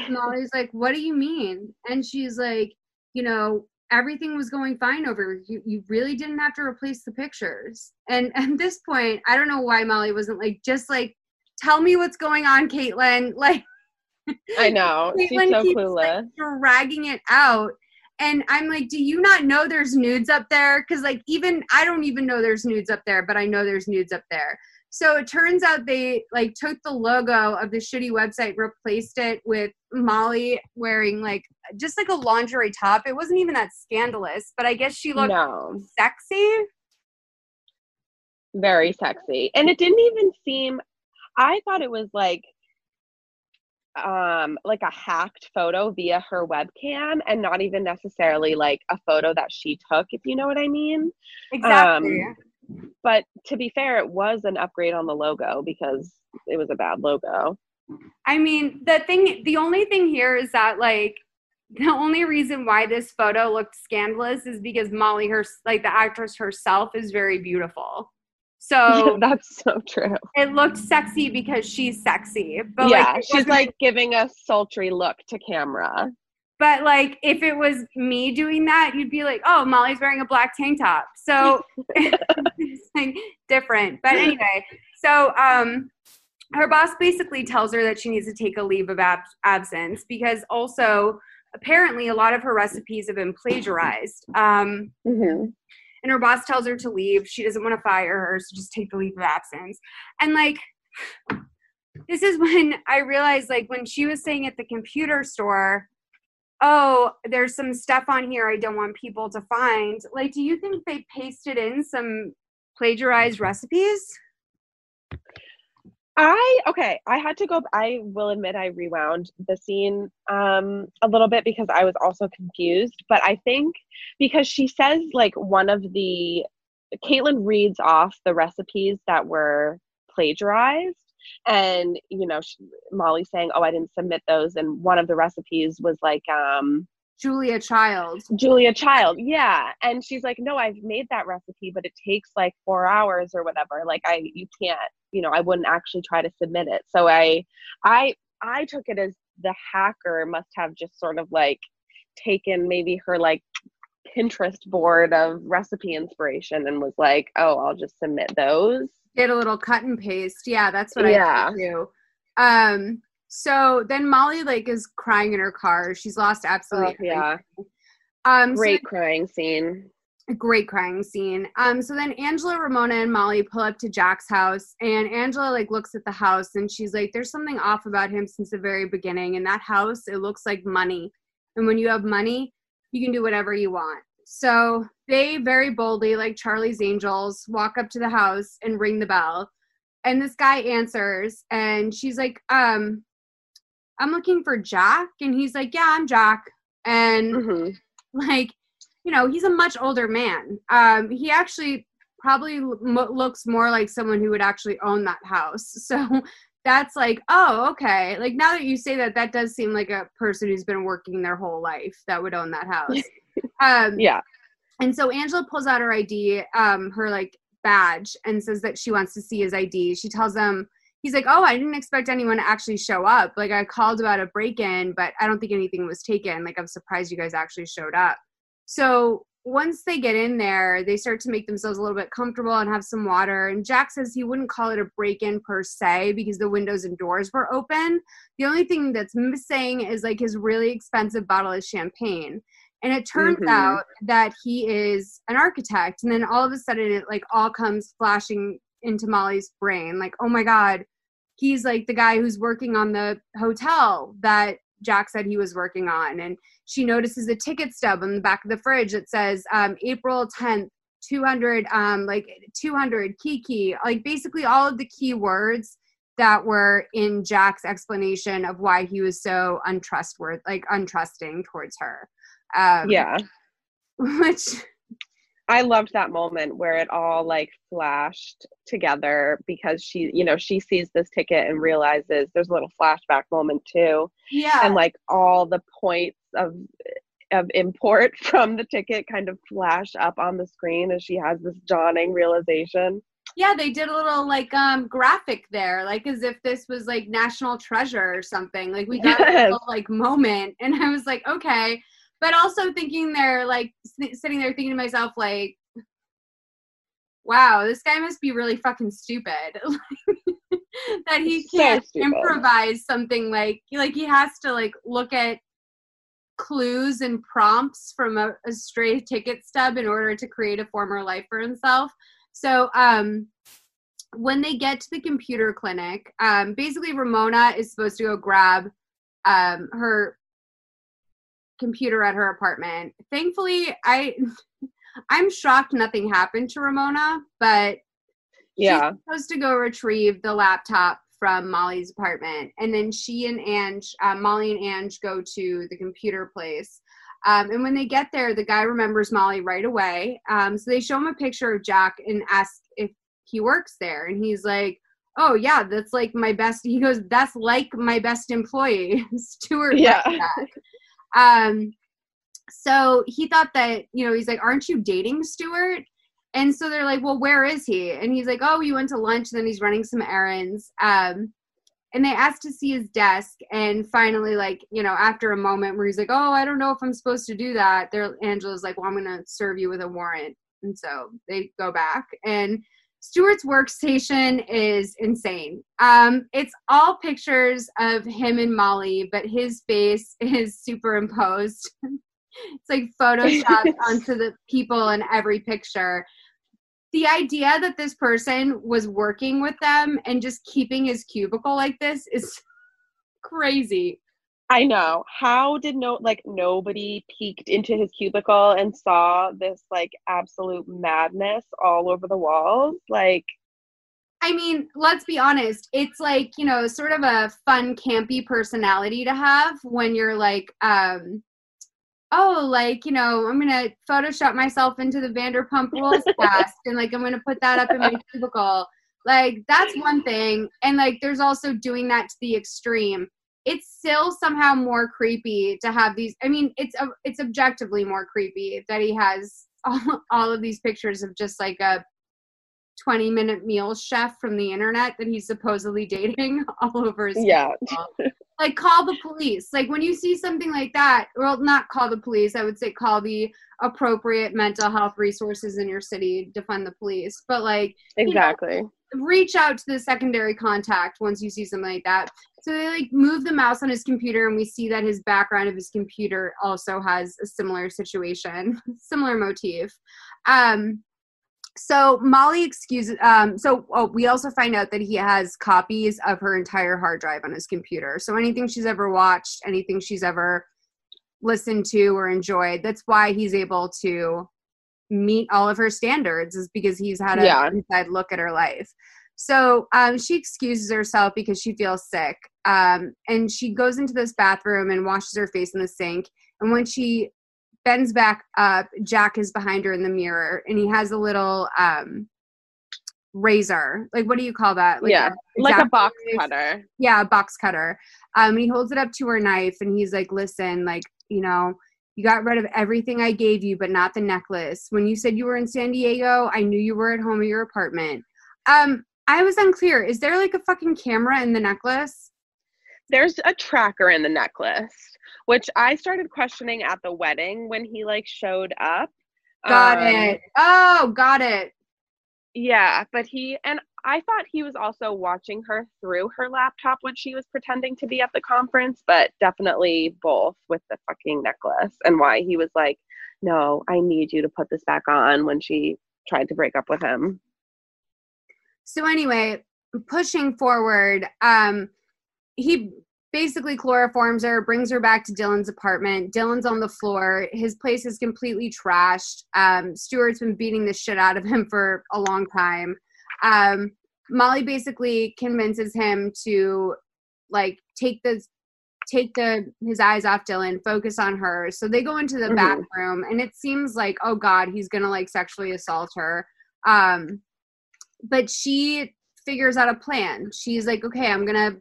Molly's like, What do you mean? And she's like, You know, everything was going fine over. You you really didn't have to replace the pictures. And at this point, I don't know why Molly wasn't like, just like, tell me what's going on, Caitlin. Like I know. She's so keeps, clueless. like, dragging it out. And I'm like, do you not know there's nudes up there? Because like even I don't even know there's nudes up there, but I know there's nudes up there. So it turns out they like took the logo of the shitty website, replaced it with Molly wearing like just like a lingerie top. It wasn't even that scandalous, but I guess she looked No. sexy. Very sexy. And it didn't even seem I thought it was like um like a hacked photo via her webcam and not even necessarily like a photo that she took, if you know what I mean. Exactly. But to be fair, it was an upgrade on the logo because it was a bad logo. I mean, the thing, the only thing here is that like the only reason why this photo looked scandalous is because Molly, her like the actress herself, is very beautiful. So That's so true. it looked sexy because she's sexy, but yeah, like, she's like giving a sultry look to camera. but like if it was me doing that, you'd be like, oh, Molly's wearing a black tank top. So it's like different. But anyway, so um, her boss basically tells her that she needs to take a leave of ab- absence because also apparently a lot of her recipes have been plagiarized. Um, hmm and her boss tells her to leave. She doesn't want to fire her, so just take the leave of absence. And like, this is when I realized, like, when she was saying at the computer store, "Oh, there's some stuff on here I don't want people to find." Like, do you think they pasted in some plagiarized recipes? I okay, I had to go I will admit I rewound the scene um a little bit because I was also confused, but I think because she says like one of the Caitlin reads off the recipes that were plagiarized and you know she, Molly saying, "Oh, I didn't submit those." And one of the recipes was like um Julia Child. Julia Child, yeah. And she's like, no, I've made that recipe, but it takes like four hours or whatever. Like I, you can't, you know, I wouldn't actually try to submit it. So I, I, I took it as the hacker must have just sort of like taken maybe her like Pinterest board of recipe inspiration and was like, oh, I'll just submit those. Did a little cut and paste. Yeah, that's what Yeah. I too. Um, so then Molly like is crying in her car. She's lost absolutely. Oh, yeah. Um, so Great crying scene. A great crying scene. Um, so then Angela, Ramona, and Molly pull up to Jack's house, and Angela like looks at the house, and she's like, "There's something off about him since the very beginning. And that house, it looks like money. And when you have money, you can do whatever you want." So they very boldly, like Charlie's Angels, walk up to the house and ring the bell. And this guy answers, and she's like, "Um, I'm looking for Jack," and he's like, "Yeah, I'm Jack." And hmm like you know he's a much older man um he actually probably lo- looks more like someone who would actually own that house so that's like oh okay like now that you say that that does seem like a person who's been working their whole life that would own that house um Yeah. and so Angela pulls out her ID, um, her like badge, and says that she wants to see his ID. She tells him, he's like, Oh, I didn't expect anyone to actually show up. Like, I called about a break in, but I don't think anything was taken. Like, I'm surprised you guys actually showed up. So once they get in there, they start to make themselves a little bit comfortable and have some water. And Jack says he wouldn't call it a break in per se because the windows and doors were open. The only thing that's missing is like his really expensive bottle of champagne. And it turns Mhm. out that he is an architect. And then all of a sudden it like all comes flashing into Molly's brain. Like, oh my God, he's like the guy who's working on the hotel that Jack said he was working on. And she notices a ticket stub on the back of the fridge that says um, April 10th, 200, um, like 200, Kiki, like basically all of the key words that were in Jack's explanation of why he was so untrustworthy, like untrusting towards her. Um, yeah. Which I loved that moment where it all like flashed together because she, you know, she sees this ticket and realizes there's a little flashback moment too. Yeah. And like all the points of of import from the ticket kind of flash up on the screen as she has this dawning realization. Yeah, they did a little like um graphic there, like as if this was like national treasure or something. Like we got yes. a little like moment and I was like, okay but also thinking there like sitting there thinking to myself like wow this guy must be really fucking stupid. That he can't so improvise something like like he has to like look at clues and prompts from a, a stray ticket stub in order to create a former life for himself. So um when they get to the computer clinic um basically ramona is supposed to go grab um her computer at her apartment. Thankfully, I I'm shocked nothing happened to Ramona, but yeah, she's supposed to go retrieve the laptop from Molly's apartment, and then she and Ange, uh, Molly and Ange, go to the computer place. Um, and when they get there, the guy remembers Molly right away. Um, so they show him a picture of Jack and ask if he works there, and he's like, "Oh yeah, that's like my best." He goes, "That's like my best employee, Stuart." Yeah. Um, so he thought that, you know, he's like, Aren't you dating Stuart? And so they're like, Well, where is he? And he's like, Oh, he went to lunch, and then he's running some errands. Um, and they asked to see his desk and finally like you know after a moment where he's like oh i don't know if i'm supposed to do that there angela's like well i'm gonna serve you with a warrant and so they go back and Stuart's workstation is insane. Um, it's all pictures of him and Molly, but his face is superimposed. it's like photoshopped onto the people in every picture. The idea that this person was working with them and just keeping his cubicle like this is crazy. I know. How did no like nobody peeked into his cubicle and saw this like absolute madness all over the walls? Like I mean, let's be honest. It's like, you know, sort of a fun campy personality to have when you're like um oh, like, you know, I'm going to photoshop myself into the Vanderpump Rules cast and like I'm going to put that up in my cubicle. Like that's one thing. And like there's also doing that to the extreme it's still somehow more creepy to have these i mean it's a, it's objectively more creepy that he has all, all of these pictures of just like a 20 minute meal chef from the internet that he's supposedly dating all over his yeah. Like call the police. Like when you see something like that well not call the police i would say call the appropriate mental health resources in your city to fund the police. But like exactly you know, reach out to the secondary contact once you see something like that. So they like move the mouse on his computer, and we see that his background of his computer also has a similar situation, similar motif. Um, so Molly excuses. Um, so oh, we also find out that he has copies of her entire hard drive on his computer. So anything she's ever watched, anything she's ever listened to or enjoyed, that's why he's able to meet all of her standards is because he's had an yeah. inside look at her life. So um, she excuses herself because she feels sick. Um, and she goes into this bathroom and washes her face in the sink. And when she bends back up, Jack is behind her in the mirror and he has a little um, razor. Like, what do you call that? Like yeah, a, like a box cutter. Yeah, a box cutter. Um, he holds it up to her knife and he's like, listen, like, you know, you got rid of everything I gave you, but not the necklace. When you said you were in San Diego, I knew you were at home at your apartment. Um, I was unclear. Is there like a fucking camera in the necklace? There's a tracker in the necklace, which I started questioning at the wedding when he like showed up. Got um, it. Oh, got it. Yeah, but he and I thought he was also watching her through her laptop when she was pretending to be at the conference, but definitely both with the fucking necklace and why he was like, No, I need you to put this back on when she tried to break up with him. So anyway, pushing forward, um, he basically chloroforms her, brings her back to Dylan's apartment. Dylan's on the floor. His place is completely trashed. Um, Stuart's been beating the shit out of him for a long time. Um, Molly basically convinces him to like take the take the his eyes off Dylan, focus on her. So they go into the mm-hmm. bathroom and it seems like, oh God, he's gonna like sexually assault her. Um but she figures out a plan. She's like, okay, I'm gonna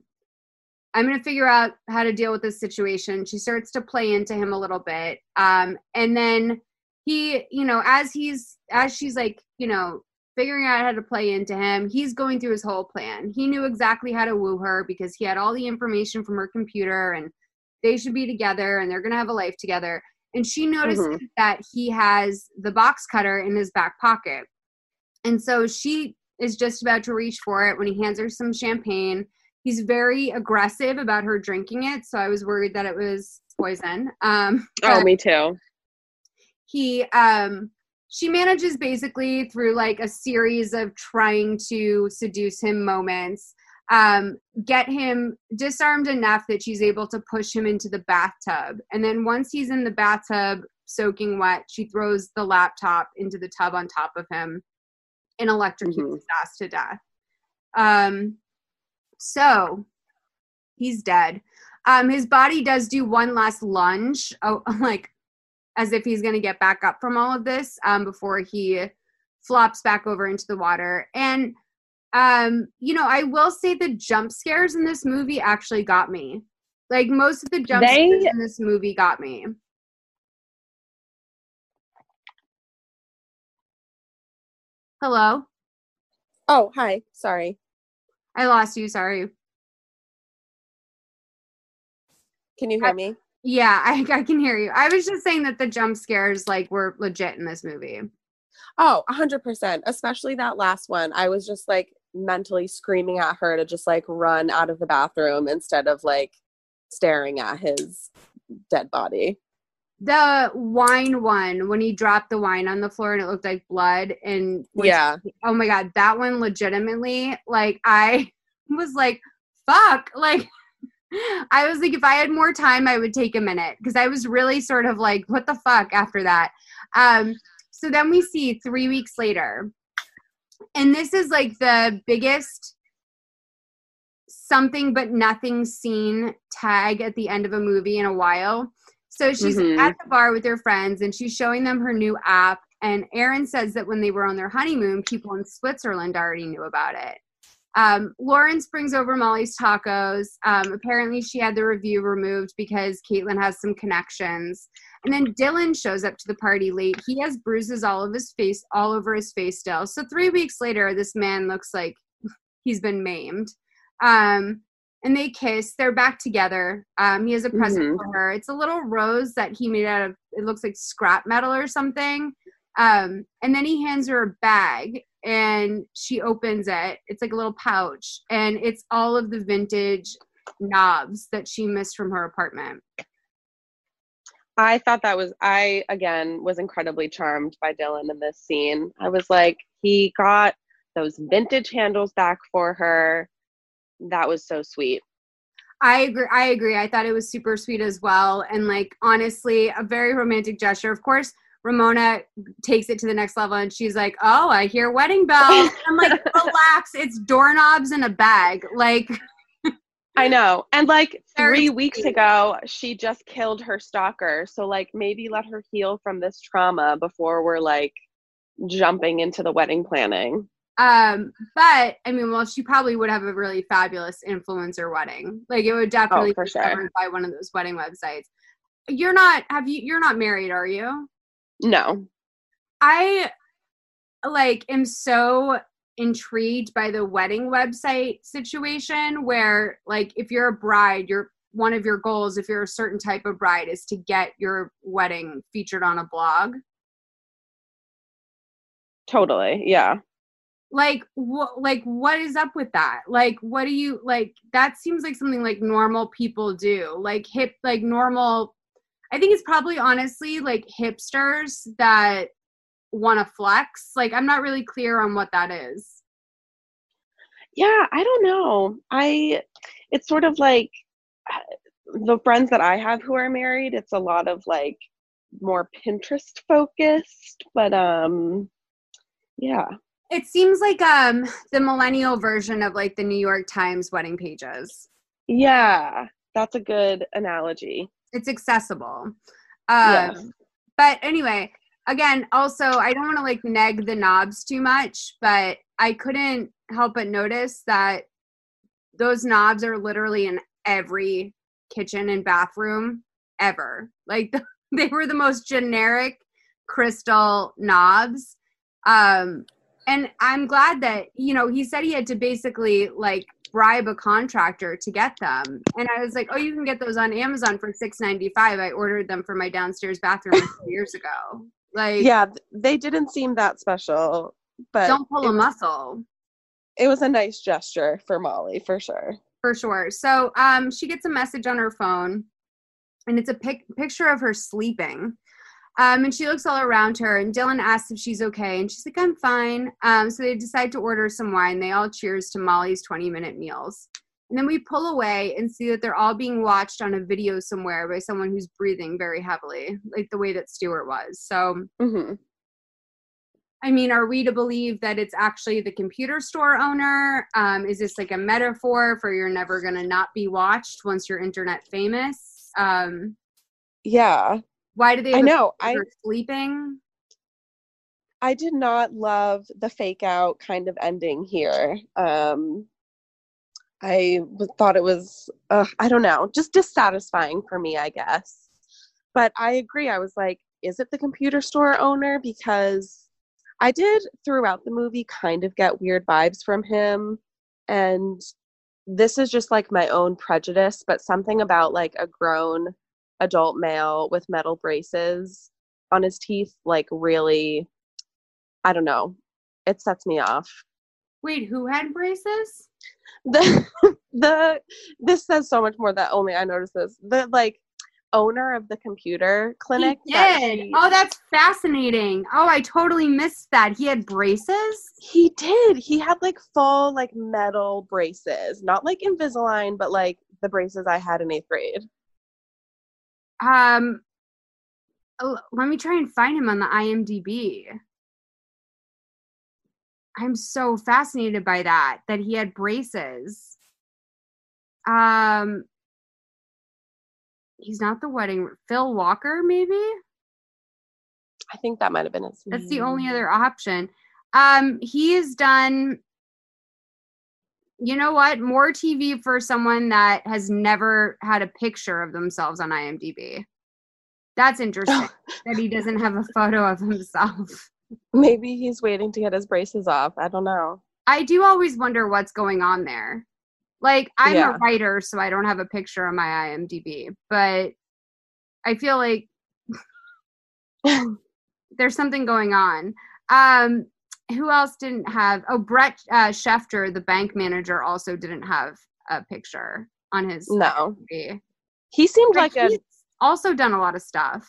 I'm gonna figure out how to deal with this situation. She starts to play into him a little bit. Um and then he, you know, as he's as she's like, you know, figuring out how to play into him. He's going through his whole plan. He knew exactly how to woo her because he had all the information from her computer and they should be together and they're going to have a life together. And she notices mm-hmm. that he has the box cutter in his back pocket. And so she is just about to reach for it when he hands her some champagne. He's very aggressive about her drinking it, so I was worried that it was poison. Um, oh, me too. He um she manages basically through like a series of trying to seduce him moments um, get him disarmed enough that she's able to push him into the bathtub and then once he's in the bathtub soaking wet she throws the laptop into the tub on top of him and electrocutes mm-hmm. his ass to death um, so he's dead um, his body does do one last lunge oh, like as if he's going to get back up from all of this um, before he flops back over into the water. And, um, you know, I will say the jump scares in this movie actually got me. Like most of the jump they, scares in this movie got me. Hello? Oh, hi. Sorry. I lost you. Sorry. Can you hear me? Yeah, I, I can hear you. I was just saying that the jump scares like were legit in this movie. Oh, 100%. Especially that last one. I was just like mentally screaming at her to just like run out of the bathroom instead of like staring at his dead body. The wine one, when he dropped the wine on the floor and it looked like blood. And yeah. Oh my God, that one legitimately, like, I was like, fuck. Like, I was like, if I had more time, I would take a minute because I was really sort of like, what the fuck after that. Um, so then we see three weeks later, and this is like the biggest something but nothing scene tag at the end of a movie in a while. So she's mm-hmm. at the bar with her friends and she's showing them her new app. And Aaron says that when they were on their honeymoon, people in Switzerland already knew about it. Um, Lawrence brings over Molly's tacos. Um, apparently, she had the review removed because Caitlin has some connections. And then Dylan shows up to the party late. He has bruises all of his face, all over his face still. So three weeks later, this man looks like he's been maimed. Um, and they kiss. They're back together. Um, he has a present mm-hmm. for her. It's a little rose that he made out of. It looks like scrap metal or something. Um, and then he hands her a bag, and she opens it. It's like a little pouch, and it's all of the vintage knobs that she missed from her apartment. I thought that was I again was incredibly charmed by Dylan in this scene. I was like, he got those vintage handles back for her. That was so sweet. I agree. I agree. I thought it was super sweet as well, and like honestly, a very romantic gesture. Of course, Ramona takes it to the next level and she's like, Oh, I hear wedding bells. I'm like, Relax, it's doorknobs in a bag. Like, I know. And like three weeks ago, she just killed her stalker. So, like, maybe let her heal from this trauma before we're like jumping into the wedding planning. Um, but I mean, well, she probably would have a really fabulous influencer wedding. Like, it would definitely oh, be sure. covered by one of those wedding websites. You're not, have you, you're not married, are you? No. I like am so intrigued by the wedding website situation where like if you're a bride, you're one of your goals if you're a certain type of bride is to get your wedding featured on a blog. Totally. Yeah. Like what like what is up with that? Like what do you like that seems like something like normal people do. Like hip like normal I think it's probably honestly like hipsters that want to flex. Like I'm not really clear on what that is. yeah, I don't know. I it's sort of like uh, the friends that I have who are married, it's a lot of like more Pinterest focused, but um yeah. It seems like um the millennial version of like the New York Times wedding pages. Yeah, that's a good analogy. It's accessible. Um Yes. but anyway, again, also I don't want to like neg the knobs too much, but I couldn't help but notice that those knobs are literally in every kitchen and bathroom ever. Like they were the most generic crystal knobs. Um and I'm glad that, you know, he said he had to basically like bribe a contractor to get them. And I was like, "Oh, you can get those on Amazon for 6.95. I ordered them for my downstairs bathroom years ago." Like Yeah, they didn't seem that special, but don't pull a muscle. it was a nice gesture for Molly for sure. for sure. So um, she gets a message on her phone, and it's a pic- picture of her sleeping. Um, and she looks all around her, and Dylan asks if she's okay, and she's like, "I'm fine." Um, so they decide to order some wine. They all cheers to Molly's 20 minute meals, and then we pull away and see that they're all being watched on a video somewhere by someone who's breathing very heavily, like the way that Stewart was. So hmm I mean, are we to believe that it's actually the computer store owner? Um, is this like a metaphor for you're never going to not be watched once you're internet famous? Um, Yeah, why do they? I know. I sleeping. I did not love the fake out kind of ending here. Um, I thought it was, uh, I don't know, just dissatisfying for me, I guess. But I agree. I was like, is it the computer store owner? Because I did throughout the movie kind of get weird vibes from him. And this is just like my own prejudice, but something about like a grown adult male with metal braces on his teeth, like really I don't know. It sets me off. Wait, who had braces? The the this says so much more that only I noticed this. The like owner of the computer clinic. he that he- Oh, that's fascinating. Oh, I totally missed that. He had braces. he did. He had like full like metal braces, not like Invisalign, but like the braces I had in eighth grade. Um, let me try and find him on the IMDb. I'm so fascinated by that that he had braces. Um, he's not the wedding. Phil Walker, maybe. I think that might have been his. That's the only other option. Um, he has done. You know what? More TV for someone that has never had a picture of themselves on IMDb. That's interesting that he doesn't have a photo of himself. Maybe he's waiting to get his braces off. I don't know. I do always wonder what's going on there. Like, I'm Yeah. a writer, so I don't have a picture on my IMDb, but I feel like there's something going on. Um, who else didn't have? Oh, Brett uh, Schefter, the bank manager, also didn't have a picture on his No, IMDb. he seemed But like a also done a lot of stuff.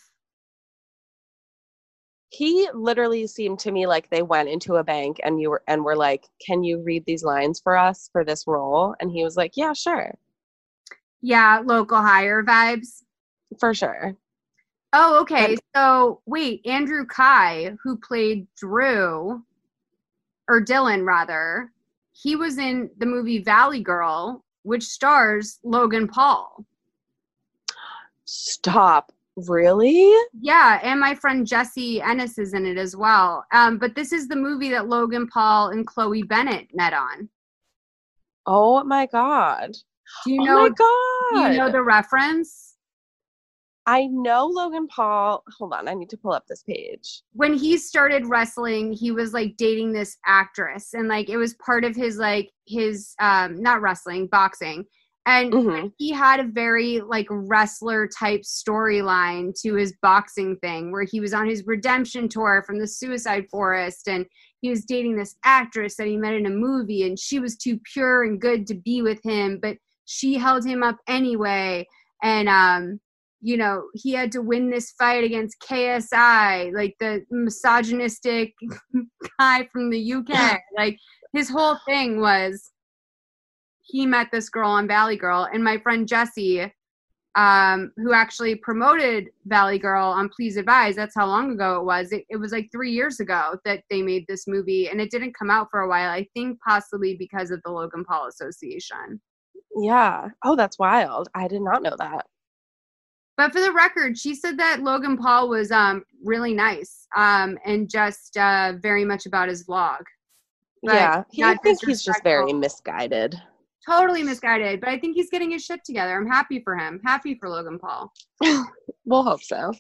he literally seemed to me like they went into a bank and you were and were like can you read these lines for us for this role and he was like yeah sure Yeah, local hire vibes. for sure Oh, okay. So wait, Andrew Kai, who played Drew, or Dylan rather, he was in the movie Valley Girl, which stars Logan Paul. stop really Yeah, and my friend Jessie Ennis is in it as well. Um, but this is the movie that Logan Paul and Chloe Bennet met on. oh my god Do you oh know? my Do god you know the reference? I know logan paul hold on i need to pull up this page when he started wrestling he was like dating this actress and like it was part of his like his um not wrestling boxing and Mhm. he had a very like wrestler type storyline to his boxing thing where he was on his redemption tour from the suicide forest and he was dating this actress that he met in a movie and she was too pure and good to be with him but she held him up anyway and um you know he had to win this fight against KSI like the misogynistic guy from the UK like his whole thing was he met this girl on Valley Girl, and my friend Jessie, um, who actually promoted Valley Girl on Please Advise, that's how long ago it was. It, it was like three years ago that they made this movie, and it didn't come out for a while. I think possibly because of the Logan Paul Association. Yeah. Oh, that's wild. I did not know that. But for the record, she said that Logan Paul was um, really nice um, and just uh, very much about his vlog. But yeah. He, I think he's just very misguided. totally misguided. But I think he's getting his shit together. I'm happy for him. Happy for Logan Paul. We'll hope so.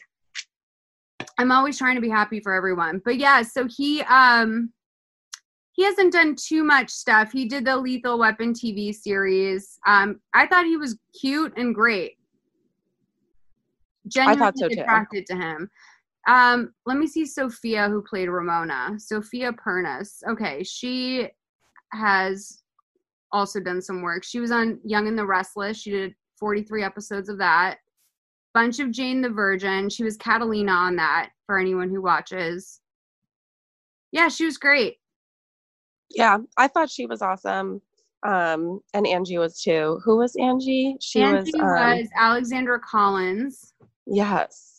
I'm always trying to be happy for everyone. But yeah, so he um he hasn't done too much stuff. He did the Lethal Weapon TV series. Um I thought he was cute and great. Genuinely thought so, attracted to him. Um let me see Sofia who played Ramona. Sofia Pernas. Okay, she has also done some work. She was on Young and the Restless. She did 43 episodes of that. Bunch of Jane the Virgin. She was Catalina on that for anyone who watches. Yeah, she was great. Yeah. I thought she was awesome. Um, and Angie was too. Who was Angie? She Angie was, um, was Alexandra Collins, yes.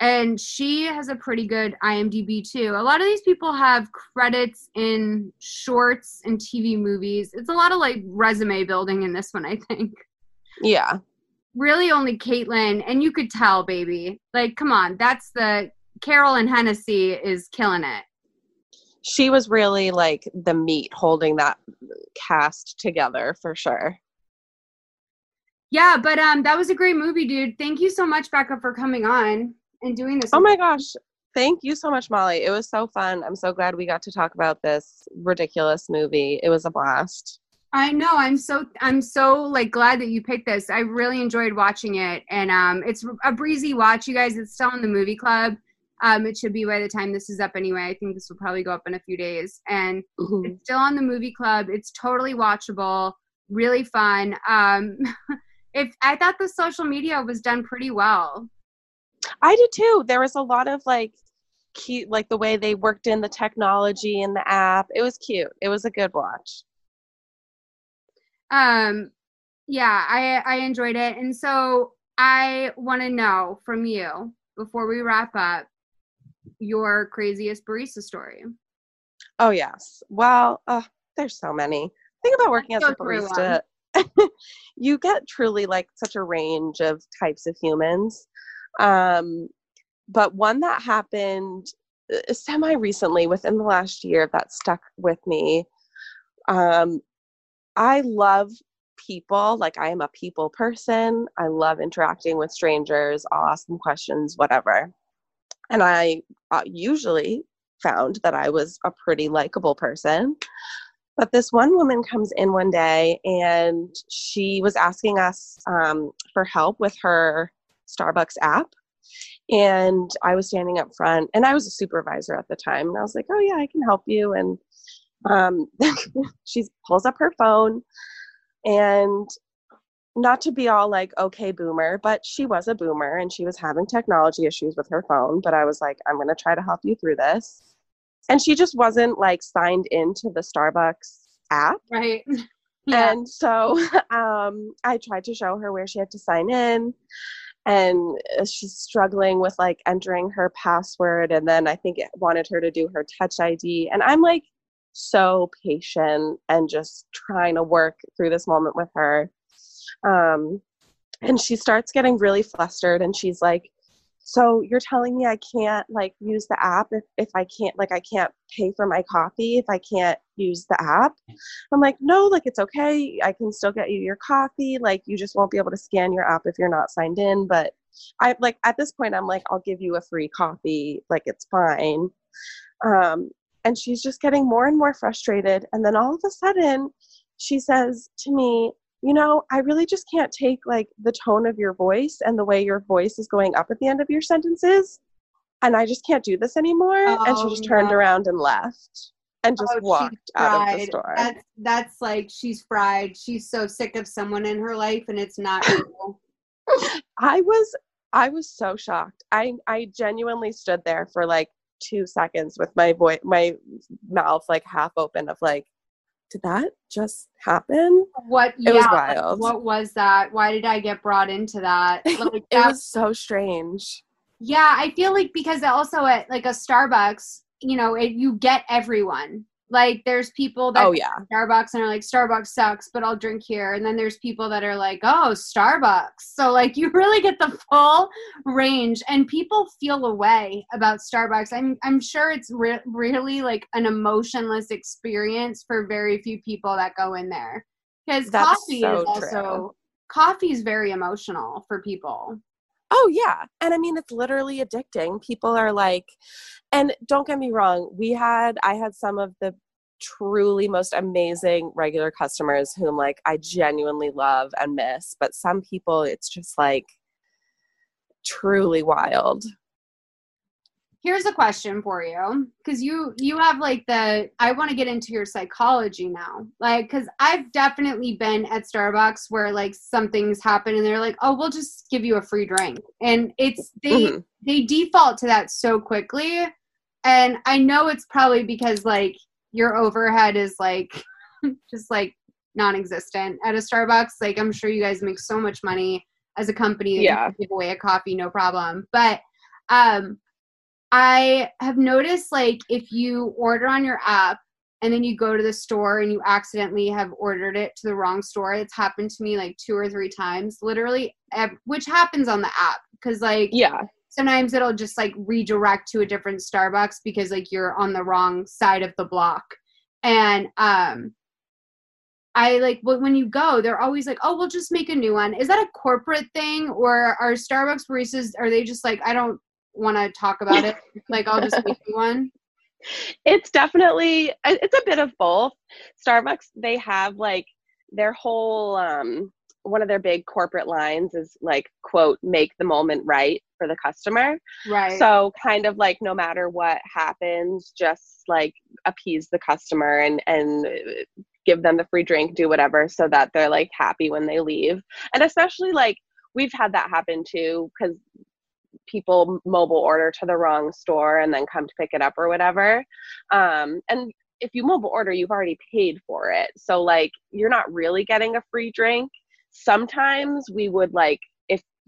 and she has a pretty good IMDb too. A lot of these people have credits in shorts and TV movies. It's a lot of like resume building in this one, I think. Yeah. Really, only Caitlyn, and you could tell, baby. Like, come on, that's the Carolyn Hennesy is killing it. She was really like the meat holding that cast together for sure. Yeah, but um, that was a great movie, dude. Thank you so much, Becca, for coming on and doing this. Oh my gosh. Thank you so much, Molly. It was so fun. I'm so glad we got to talk about this ridiculous movie. It was a blast. I know. I'm so I'm so like glad that you picked this. I really enjoyed watching it, and um, it's a breezy watch, you guys. It's still in the movie club. Um, it should be by the time this is up anyway. I think this will probably go up in a few days, and Mhm. it's still on the movie club. It's totally watchable, really fun. Um, if I thought the social media was done pretty well. I did too. There was a lot of like cute, like the way they worked in the technology in the app. It was cute. It was a good watch. Um, yeah, I I enjoyed it, and so I want to know from you before we wrap up your craziest barista story. Oh yes. Well, uh, there's so many. Think about working as a barista. you get truly like such a range of types of humans. Um, but one that happened semi recently within the last year that stuck with me. Um, I love people. Like I am a people person. I love interacting with strangers. I'll ask them questions, whatever. And I uh, usually found that I was a pretty likable person. But this one woman comes in one day and she was asking us um, for help with her Starbucks app. And I was standing up front and I was a supervisor at the time. And I was like, oh, yeah, I can help you. And um, she pulls up her phone and not to be all like okay boomer but she was a boomer and she was having technology issues with her phone but i was like i'm going to try to help you through this and she just wasn't like signed into the starbucks app Right. and so um, I tried to show her where she had to sign in. And uh, she's struggling with like entering her password. And then I think it wanted her to do her touch ID. And I'm like so patient and just trying to work through this moment with her. Um, and she starts getting really flustered and she's like, so you're telling me I can't like use the app if, if I can't like I can't pay for my coffee if I can't use the app? I'm like, no, like it's okay. I can still get you your coffee. Like you just won't be able to scan your app if you're not signed in. But I like at this point I'm like, I'll give you a free coffee. Like it's fine. Um, and she's just getting more and more frustrated. And then all of a sudden she says to me, you know, I really just can't take like the tone of your voice and the way your voice is going up at the end of your sentences. And I just can't do this anymore. and she Oh, just turned no. around and left and just Oh, walked out of the store. That's that's like she's fried. She's so sick of someone in her life, and it's not you. I was I was so shocked. I I genuinely stood there for like two seconds with my voice my mouth like half open of like did that just happen? What? It yeah, was like, wild. what was that? Why did I get brought into that? Like, it was so strange. Yeah, I feel like because also at like a Starbucks, you know, it, you get everyone. Like there's people that Oh yeah. Starbucks and are like Starbucks sucks, but I'll drink here. And then there's people that are like, "Oh, Starbucks." So like you really get the full range and people feel a way about Starbucks. I'm I'm sure it's re- really like an emotionless experience for very few people that go in there. Cuz coffee so is also true. coffee is very emotional for people. Oh yeah. And I mean it's literally addicting. People are like and don't get me wrong, we had I had some of the truly most amazing regular customers whom like I genuinely love and miss, but some people it's just like truly wild. here's a question for you because you you have like the i want to get into your psychology now like because i've definitely been at starbucks where like something's happened and they're like oh we'll just give you a free drink and it's they Mhm. they default to that so quickly and i know it's probably because like your overhead is like just like non-existent at a starbucks like i'm sure you guys make so much money as a company Yeah. give away a coffee no problem but um I have noticed like if you order on your app and then you go to the store and you accidentally have ordered it to the wrong store, it's happened to me like two or three times, literally, which happens on the app because like Yeah. Sometimes it'll just like redirect to a different Starbucks because like you're on the wrong side of the block. And um I like when you go, they're always like, "Oh, we'll just make a new one." Is that a corporate thing, or are Starbucks baristas? Are they just like, "I don't want to talk about it. like I'll just make you one." it's definitely it's a bit of both starbucks they have like their whole um one of their big corporate lines is like quote make the moment right for the customer. Right. so kind of like no matter what happens just like appease the customer and and uh, give them the free drink do whatever so that they're like happy when they leave. And especially like we've had that happen too because people mobile order to the wrong store and then come to pick it up or whatever. Um, and if you mobile order you've already paid for it. So like you're not really getting a free drink. Sometimes we would like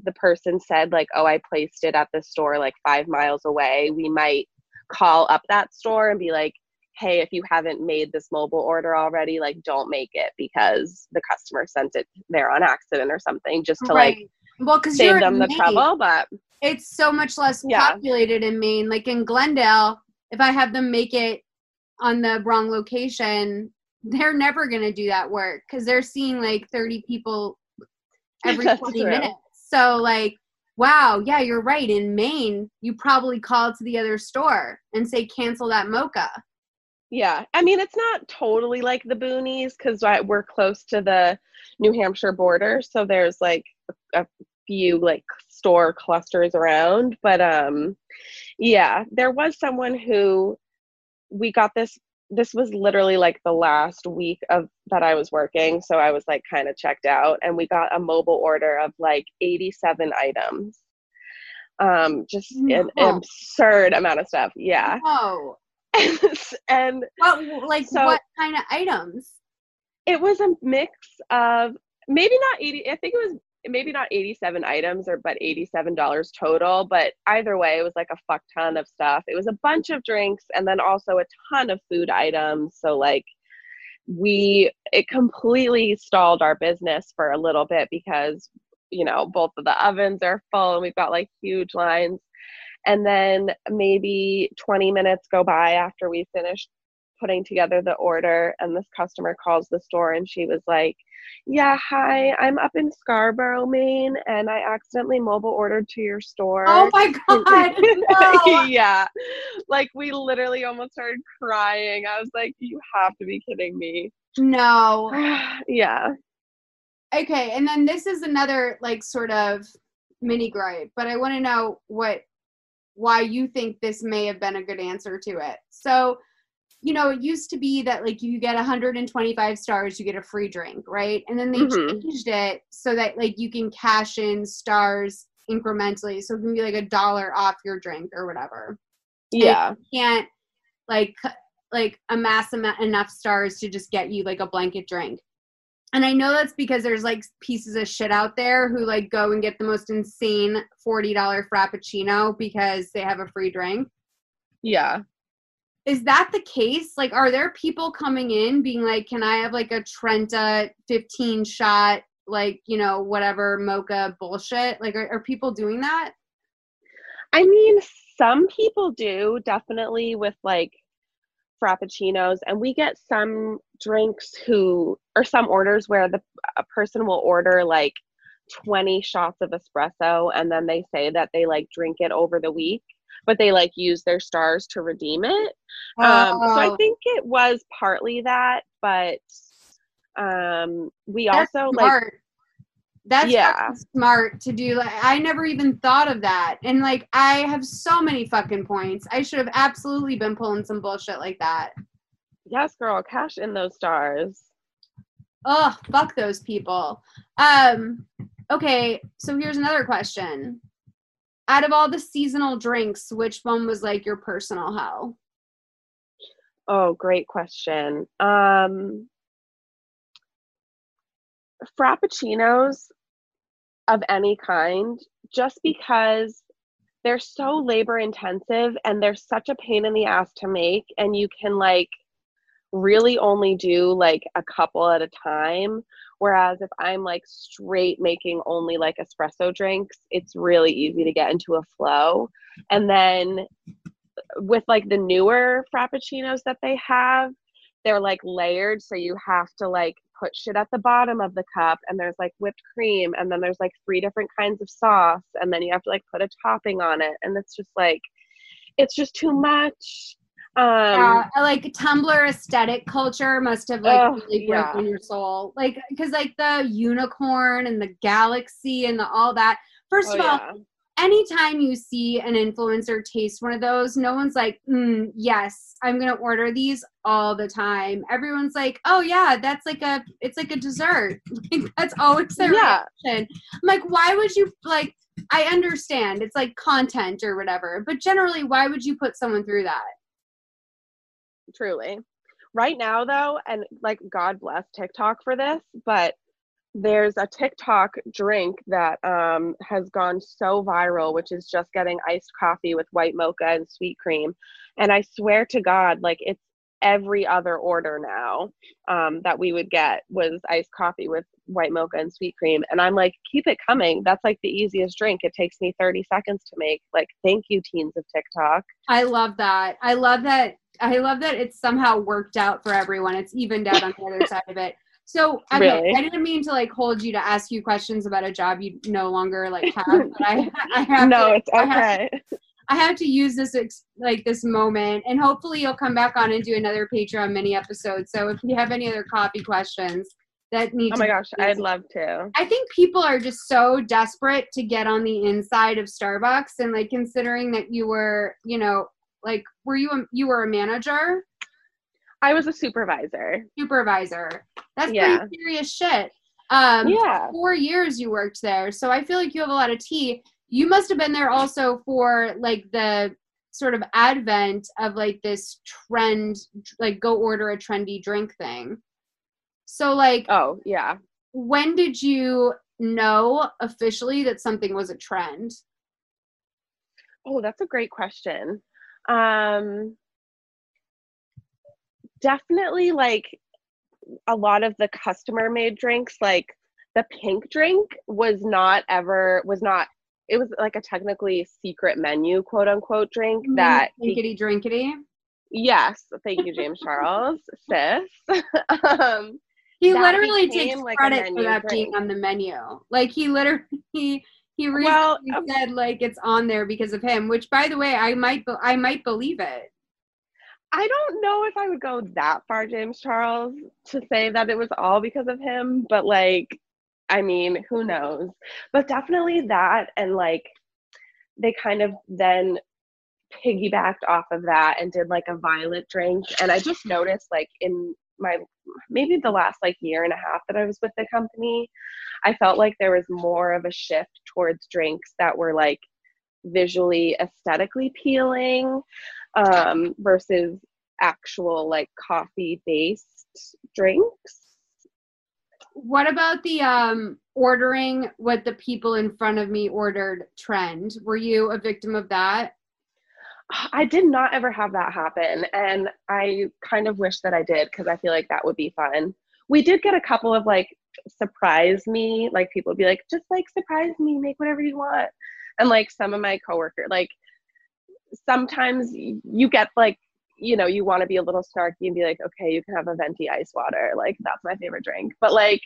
the person said like oh i placed it at the store like five miles away we might call up that store and be like hey if you haven't made this mobile order already like don't make it because the customer sent it there on accident or something just to like well, because save you're them in the Maine. trouble but It's so much less Yeah. populated in Maine. Like in Glendale, if I have them make it on the wrong location, they're never gonna do that work because they're seeing like 30 people every That's 20 true. minutes. So like, wow, yeah, you're right. In Maine, you probably call to the other store and say cancel that mocha. Yeah, I mean it's not totally like the boonies because we're close to the New Hampshire border, so there's like a few like store clusters around. But um, yeah, there was someone who we got this. This was literally like the last week of that I was working, so I was like kind of checked out, and we got a mobile order of like 87 items. Um, just an absurd amount of stuff. Yeah, Oh, and what like So- what kind of items? it was a mix of maybe not 80 i think it was maybe not 87 items or but $87 total but either way it was like a fuck ton of stuff. It was a bunch of drinks and then also a ton of food items. So like we it completely stalled our business for a little bit because you know both of the ovens are full and we've got like huge lines. And then maybe 20 minutes go by after we finished putting together the order and this customer calls the store and she was like yeah hi i'm up in scarborough maine and i accidentally mobile ordered to your store Oh my god! No. yeah like we literally almost started crying i was like you have to be kidding me no. yeah Okay, and then this is another like sort of mini gripe, but I want to know what why you think this may have been a good answer to it. So, you know, it used to be that like you get 125 stars, you get a free drink, right? And then they Mhm. changed it so that like you can cash in stars incrementally. So it can be like a dollar off your drink or whatever. yeah You can't like like amass enough stars to just get you like a blanket drink. And I know that's because there's like pieces of shit out there who like go and get the most insane $40 frappuccino because they have a free drink. Yeah. Is that the case? Like, are there people coming in being like, can I have like a Trenta 15 shot, like, you know, whatever mocha bullshit? Like, are, are people doing that? I mean, some people do definitely with like frappuccinos and we get some drinks who or some orders where the a person will order like 20 shots of espresso and then they say that they like drink it over the week but they like use their stars to redeem it um so i Oh. think it was partly that but um we That's also like. That's Yeah. smart to do. Like, I never even thought of that. And like, I have so many fucking points. I should have absolutely been pulling some bullshit like that. yes girl cash in those stars Oh, fuck those people. Um, okay, so here's another question. Out of all the seasonal drinks, which one was like your personal hell? Oh, great question. Um, frappuccinos of any kind, just because they're so labor intensive and they're such a pain in the ass to make, and you can like really only do like a couple at a time. Whereas if I'm like straight making only like espresso drinks, it's really easy to get into a flow. And then with like the newer frappuccinos that they have, they're like layered. So you have to like put shit at the bottom of the cup and there's like whipped cream and then there's like three different kinds of sauce and then you have to like put a topping on it. And it's just like, it's just too much. Um, yeah, like Tumblr aesthetic culture must have like Ugh, really yeah. broken your soul. Like, because like the unicorn and the galaxy and the all that. First oh, of all, yeah. Anytime you see an influencer taste one of those, no one's like, mm, yes, I'm gonna order these all the time. Everyone's like, oh yeah, that's like a, it's like a dessert. Like, that's always their Yeah. reaction. I'm like, why would you like? I understand it's like content or whatever, but generally, why would you put someone through that? truly. Right now, though, and like God bless TikTok for this, but there's a TikTok drink that um, has gone so viral, which is just getting iced coffee with white mocha and sweet cream. And I swear to God, like it's every other order now um, that we would get was iced coffee with white mocha and sweet cream. And I'm like, keep it coming. That's like the easiest drink. It takes me 30 seconds to make. Like, thank you, teens of TikTok. I love that. I love that. I love that it's somehow worked out for everyone. It's evened out on the other side of it. So okay, Really? I didn't mean to like hold you to ask you questions about a job you no longer like have, but I I have no, to, it's I have- okay. I have to use this ex- like this moment, and hopefully you'll come back on and do another Patreon mini episode. So if you have any other coffee questions that need Oh to my gosh, I'd love to. I think people are just so desperate to get on the inside of Starbucks and like considering that you were, you know, like were you a, you were a manager, I was a supervisor. supervisor. That's Yeah. pretty serious shit. Um Yeah. 4 years you worked there. So I feel like you have a lot of tea. You must have been there also for like the sort of advent of like this trend like go order a trendy drink thing. So like Oh, yeah. when did you know officially that something was a trend? Oh, that's a great question. Um definitely like a lot of the customer made drinks like the pink drink was not ever was not it was like a technically secret menu quote unquote drink that be- drinkity drinkity. yes thank you james charles sis um He literally takes like, credit for that being on the menu. Like he literally he he Well, um, said like it's on there because of him. Which by the way, I might be- I might believe it. I don't know if I would go that far, James Charles, to say that it was all because of him, but like, I mean, who knows? But definitely that, and like, they kind of then piggybacked off of that and did like a violet drink. And I just noticed, like, in my maybe the last like year and a half that I was with the company, I felt like there was more of a shift towards drinks that were like visually aesthetically appealing um, versus actual like coffee based drinks. What about the um ordering what the people in front of me ordered trend? Were you a victim of that? I did not ever have that happen. And I kind of wish that I did because I feel like that would be fun. We did get a couple of like surprise me, like people would be like, just like surprise me, make whatever you want. And like some of my coworkers, like sometimes you get like, you know, you want to be a little snarky and be like, okay, you can have a venti ice water. Like that's my favorite drink. But like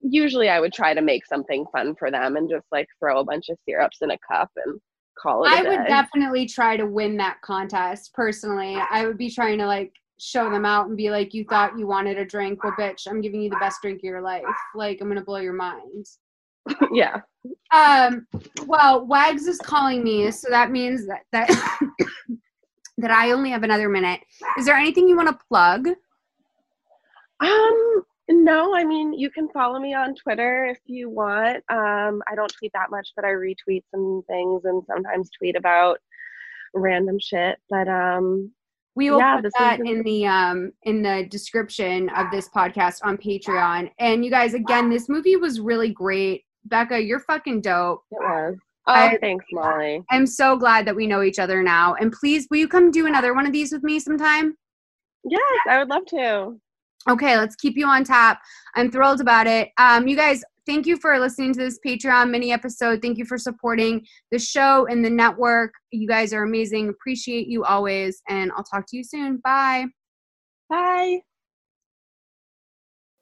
usually I would try to make something fun for them and just like throw a bunch of syrups in a cup and call it. I would definitely try to win that contest personally. I would be trying to like show them out and be like, you thought you wanted a drink. Well, bitch, I'm giving you the best drink of your life. Like, I'm to blow your mind. Yeah. Um, well, Wags is calling me, so that means that, that, that I only have another minute. Is there anything you want to plug? Um, no, I mean, you can follow me on Twitter if you want. Um, I don't tweet that much, but I retweet some things and sometimes tweet about random shit. But um, we will yeah, put that in the um in the description of this podcast on Patreon. And you guys, again, this movie was really great. Becca, you're fucking dope. It was. Oh, I, thanks, Molly. I'm so glad that we know each other now. And please, will you come do another one of these with me sometime? Yes, I would love to. Okay, let's keep you on top. I'm thrilled about it. Um, you guys, thank you for listening to this Patreon mini episode. Thank you for supporting the show and the network. You guys are amazing. Appreciate you always. And I'll talk to you soon. Bye. Bye.